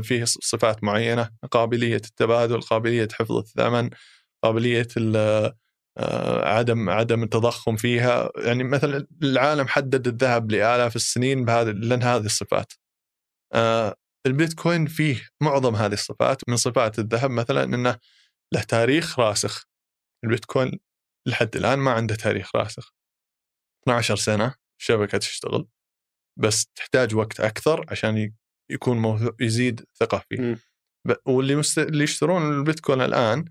فيه صفات معينة قابلية التبادل قابلية حفظ الثمن قابلية آه، عدم عدم التضخم فيها. يعني مثلا العالم حدد الذهب لآلاف السنين بهذه لأن هذه الصفات. آه، البيتكوين فيه معظم هذه الصفات من صفات الذهب مثلا إنه له تاريخ راسخ. البيتكوين لحد الآن ما عنده تاريخ راسخ. 12 سنة الشبكة تشتغل بس تحتاج وقت أكثر عشان يكون موثوق يزيد ثقة فيه. م. واللي مست... اللي يشترون البيتكوين الآن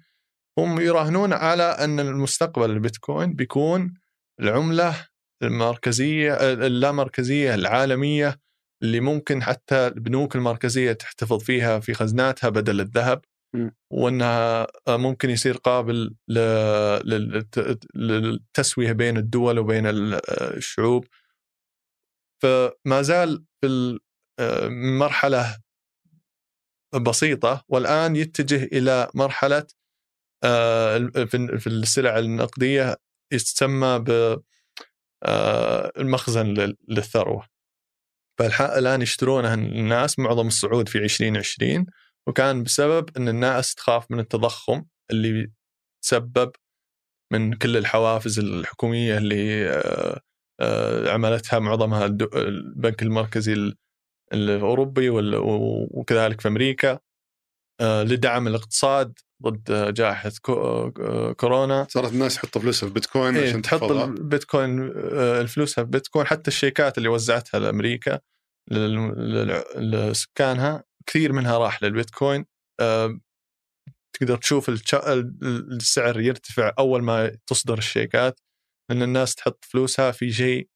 هم يراهنون على أن المستقبل البيتكوين بيكون العملة المركزية اللامركزية العالمية اللي ممكن حتى البنوك المركزية تحتفظ فيها في خزناتها بدل الذهب م. وأنها ممكن يصير قابل للتسوية بين الدول وبين الشعوب فما زال في مرحلة بسيطة والآن يتجه إلى مرحلة آه، في السلع النقدية يسمى ب آه، للثروه فالان يشترونها الناس معظم الصعود في 2020 وكان بسبب إن الناس تخاف من التضخم اللي تسبب من كل الحوافز الحكومية اللي آه، عملتها معظمها البنك المركزي الأوروبي وكذلك في أمريكا. لدعم الاقتصاد ضد جائحة كورونا. صارت الناس تحط فلوسها في بيتكوين إيه عشان تحط البيتكوين فلوسها في بيتكوين. حتى الشيكات اللي وزعتها لأمريكا لسكانها كثير منها راح للبيتكوين. تقدر تشوف السعر يرتفع أول ما تصدر الشيكات إن الناس تحط فلوسها في شيء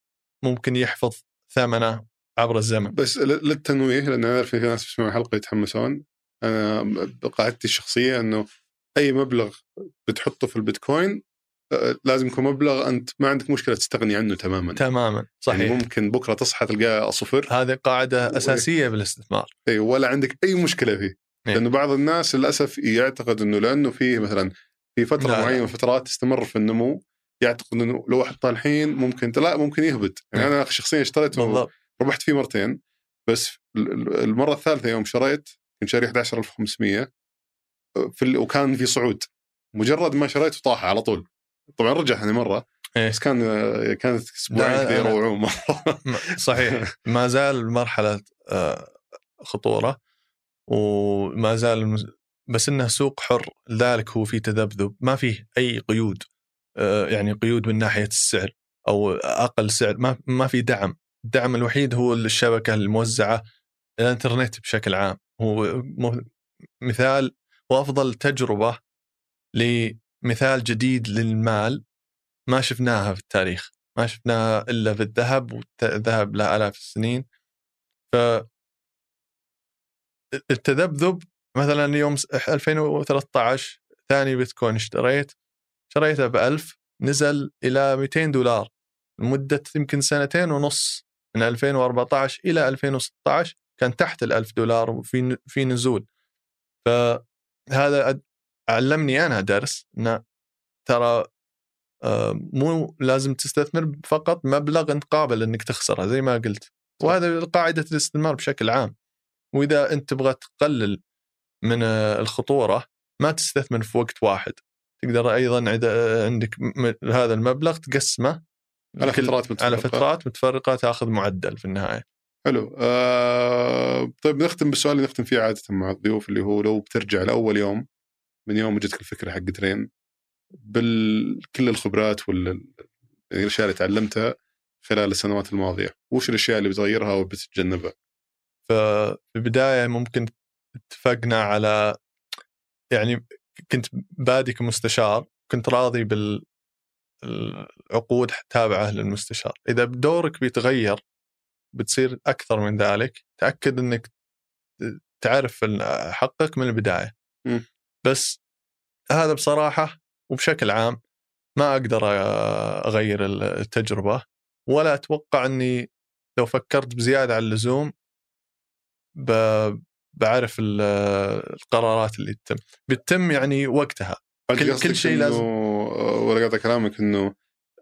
ممكن يحفظ ثمنه عبر الزمن. بس للتنويه لأن أعرف في ناس يسمعون الحلقة يتحمسون. أنا قاعدتي الشخصية إنه أي مبلغ بتحطه في البيتكوين آه، لازم يكون مبلغ أنت ما عندك مشكلة تستغني عنه تماما. تماما صحيح. يعني ممكن بكرة تصحى تلقاه صفر. هذه قاعدة أساسية بالاستثمار. اي ولا عندك أي مشكلة فيه. إيه؟ لأنه بعض الناس للأسف يعتقد إنه لأنه فيه مثلا في فترة لا معينة فترات تستمر في النمو يعتقد إنه لو حطها الحين ممكن لا ممكن يهبط. يعني أنا شخصيا اشتريته ربحت فيه مرتين بس المرة الثالثة يوم شريت كنت شاري 11500 في وكان في صعود. مجرد ما شريته طاح على طول. طبعا رجع ثاني مرة إيه؟ بس كان كانت أسبوعين كذا يروعون مره صحيح. ما زال مرحله آه، خطورة وما زال بس إنه سوق حر. لذلك هو في تذبذب. ما فيه أي قيود آه، يعني قيود من ناحية السعر أو أقل سعر. ما ما في دعم. الدعم الوحيد هو الشبكة الموزعة الإنترنت بشكل عام. هو مثال وأفضل تجربة لمثال جديد للمال ما شفناها في التاريخ ما شفناها إلا في الذهب والذهب له الاف السنين. ف التذبذب مثلا يوم 2013 ثاني بيتكوين اشتريت شريته ب 1000 نزل إلى 200 دولار لمدة يمكن سنتين ونص من 2014 إلى 2016 كان تحت ال 1000 دولار وفي في نزول. فهذا علمني أنا درس انه ترى آه، مو لازم تستثمر فقط مبلغ أنت قابل إنك تخسره زي ما قلت. وهذا قاعدة الاستثمار بشكل عام. وإذا أنت تبغى تقلل من الخطورة ما تستثمر في وقت واحد. تقدر أيضا عندك هذا المبلغ تقسمه على فترات متفرقة. على فترات متفرقة تأخذ معدل في النهاية. حلو. آه طيب نختم بالسؤال اللي نختم فيه عادة مع الضيوف اللي هو لو بترجع لأول يوم من يوم جتك الفكرة حق ترين بكل الخبرات وال الأشياء اللي تعلمتها خلال السنوات الماضية وش الأشياء اللي بتغيرها وبتتجنبها؟ ففي البداية ممكن اتفقنا على يعني كنت بادي كمستشار كنت راضي بالعقود تابعة للمستشار. إذا دورك بيتغير بتصير أكثر من ذلك تأكد إنك تعرف حقك من البداية م. بس هذا بصراحة وبشكل عام ما أقدر أغير التجربة ولا أتوقع إني لو فكرت بزيادة عن اللزوم بعرف القرارات اللي تتم بتتم يعني وقتها كل, كل شيء لازم ولا قاطع كلامك إنه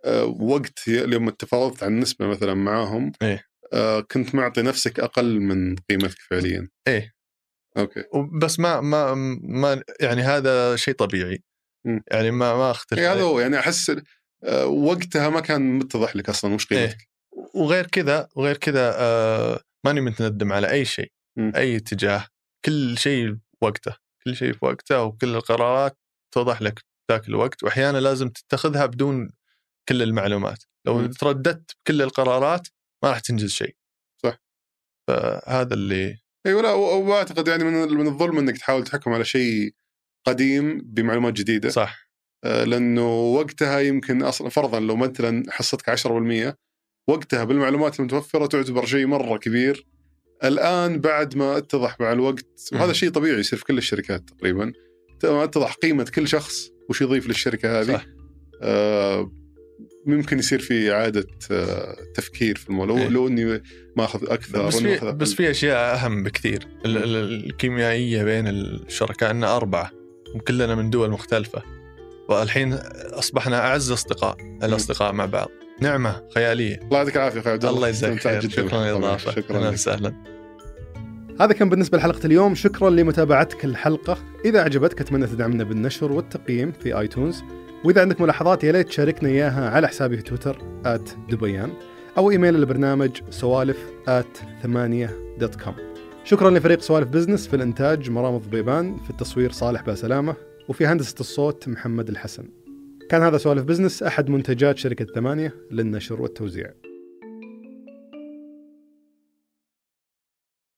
آه، وقت يوم تفاوضت عن نسبه مثلا معاهم إيه؟ آه، كنت معطي نفسك أقل من قيمتك فعليا. إيه. أوكي. بس ما ما ما يعني هذا شيء طبيعي. مم. يعني ما ما أختلف إيه هذا. هو يعني أحس آه، وقتها ما كان متضح لك أصلا وش قيمتك. وغير كذا وغير كذا آه ماني متندم على أي شيء مم. أي اتجاه. كل شيء وقته كل شيء في وقته وكل القرارات توضح لك ذاك الوقت. واحيانا لازم تتخذها بدون كل المعلومات. لو. ترددت بكل القرارات ما راح تنجز شيء صح. فهذا اللي اي ولا و- وأعتقد يعني من من الظلم إنك تحاول تحكم على شيء قديم بمعلومات جديدة صح آه، لأنه وقتها يمكن أصلا فرضا لو مثلا حصتك 10% وقتها بالمعلومات المتوفرة تعتبر شيء مرة كبير الآن بعد ما اتضح مع الوقت وهذا. شيء طبيعي يصير في كل الشركات تقريبا اتضح قيمة كل شخص وش يضيف للشركة هذه صح. آه ممكن يصير في إعادة آه تفكير في الموضوع إيه. لو, إني ما اخذ أكثر بس في ماخذ. بس في أشياء أهم بكثير. ال- ال- الكيميائية بين الشركاء ان أربعة وكلنا من دول مختلفة. والحين أصبحنا أعز أصدقاء الأصدقاء مع بعض. نعمة خيالية. الله يعطيك العافية أخوي عبد الله. الله يجزاك خير. جداً. شكرا. للإضافة. شكرا أهلا. وسهلا. هذا كان بالنسبة لحلقة اليوم. شكرا لمتابعتك الحلقة. إذا عجبتك أتمنى تدعمنا بالنشر والتقييم في iTunes. وإذا عندك ملاحظات يا ليت تشاركنا إياها على حسابي في تويتر @دبيان أو إيميل البرنامج سوالف ثمانية dot com. شكرا لفريق سوالف business في الإنتاج مرام الضبيبان في التصوير صالح باسلامة وفي هندسة الصوت محمد الحسن. كان هذا سوالف business أحد منتجات شركة ثمانية للنشر والتوزيع.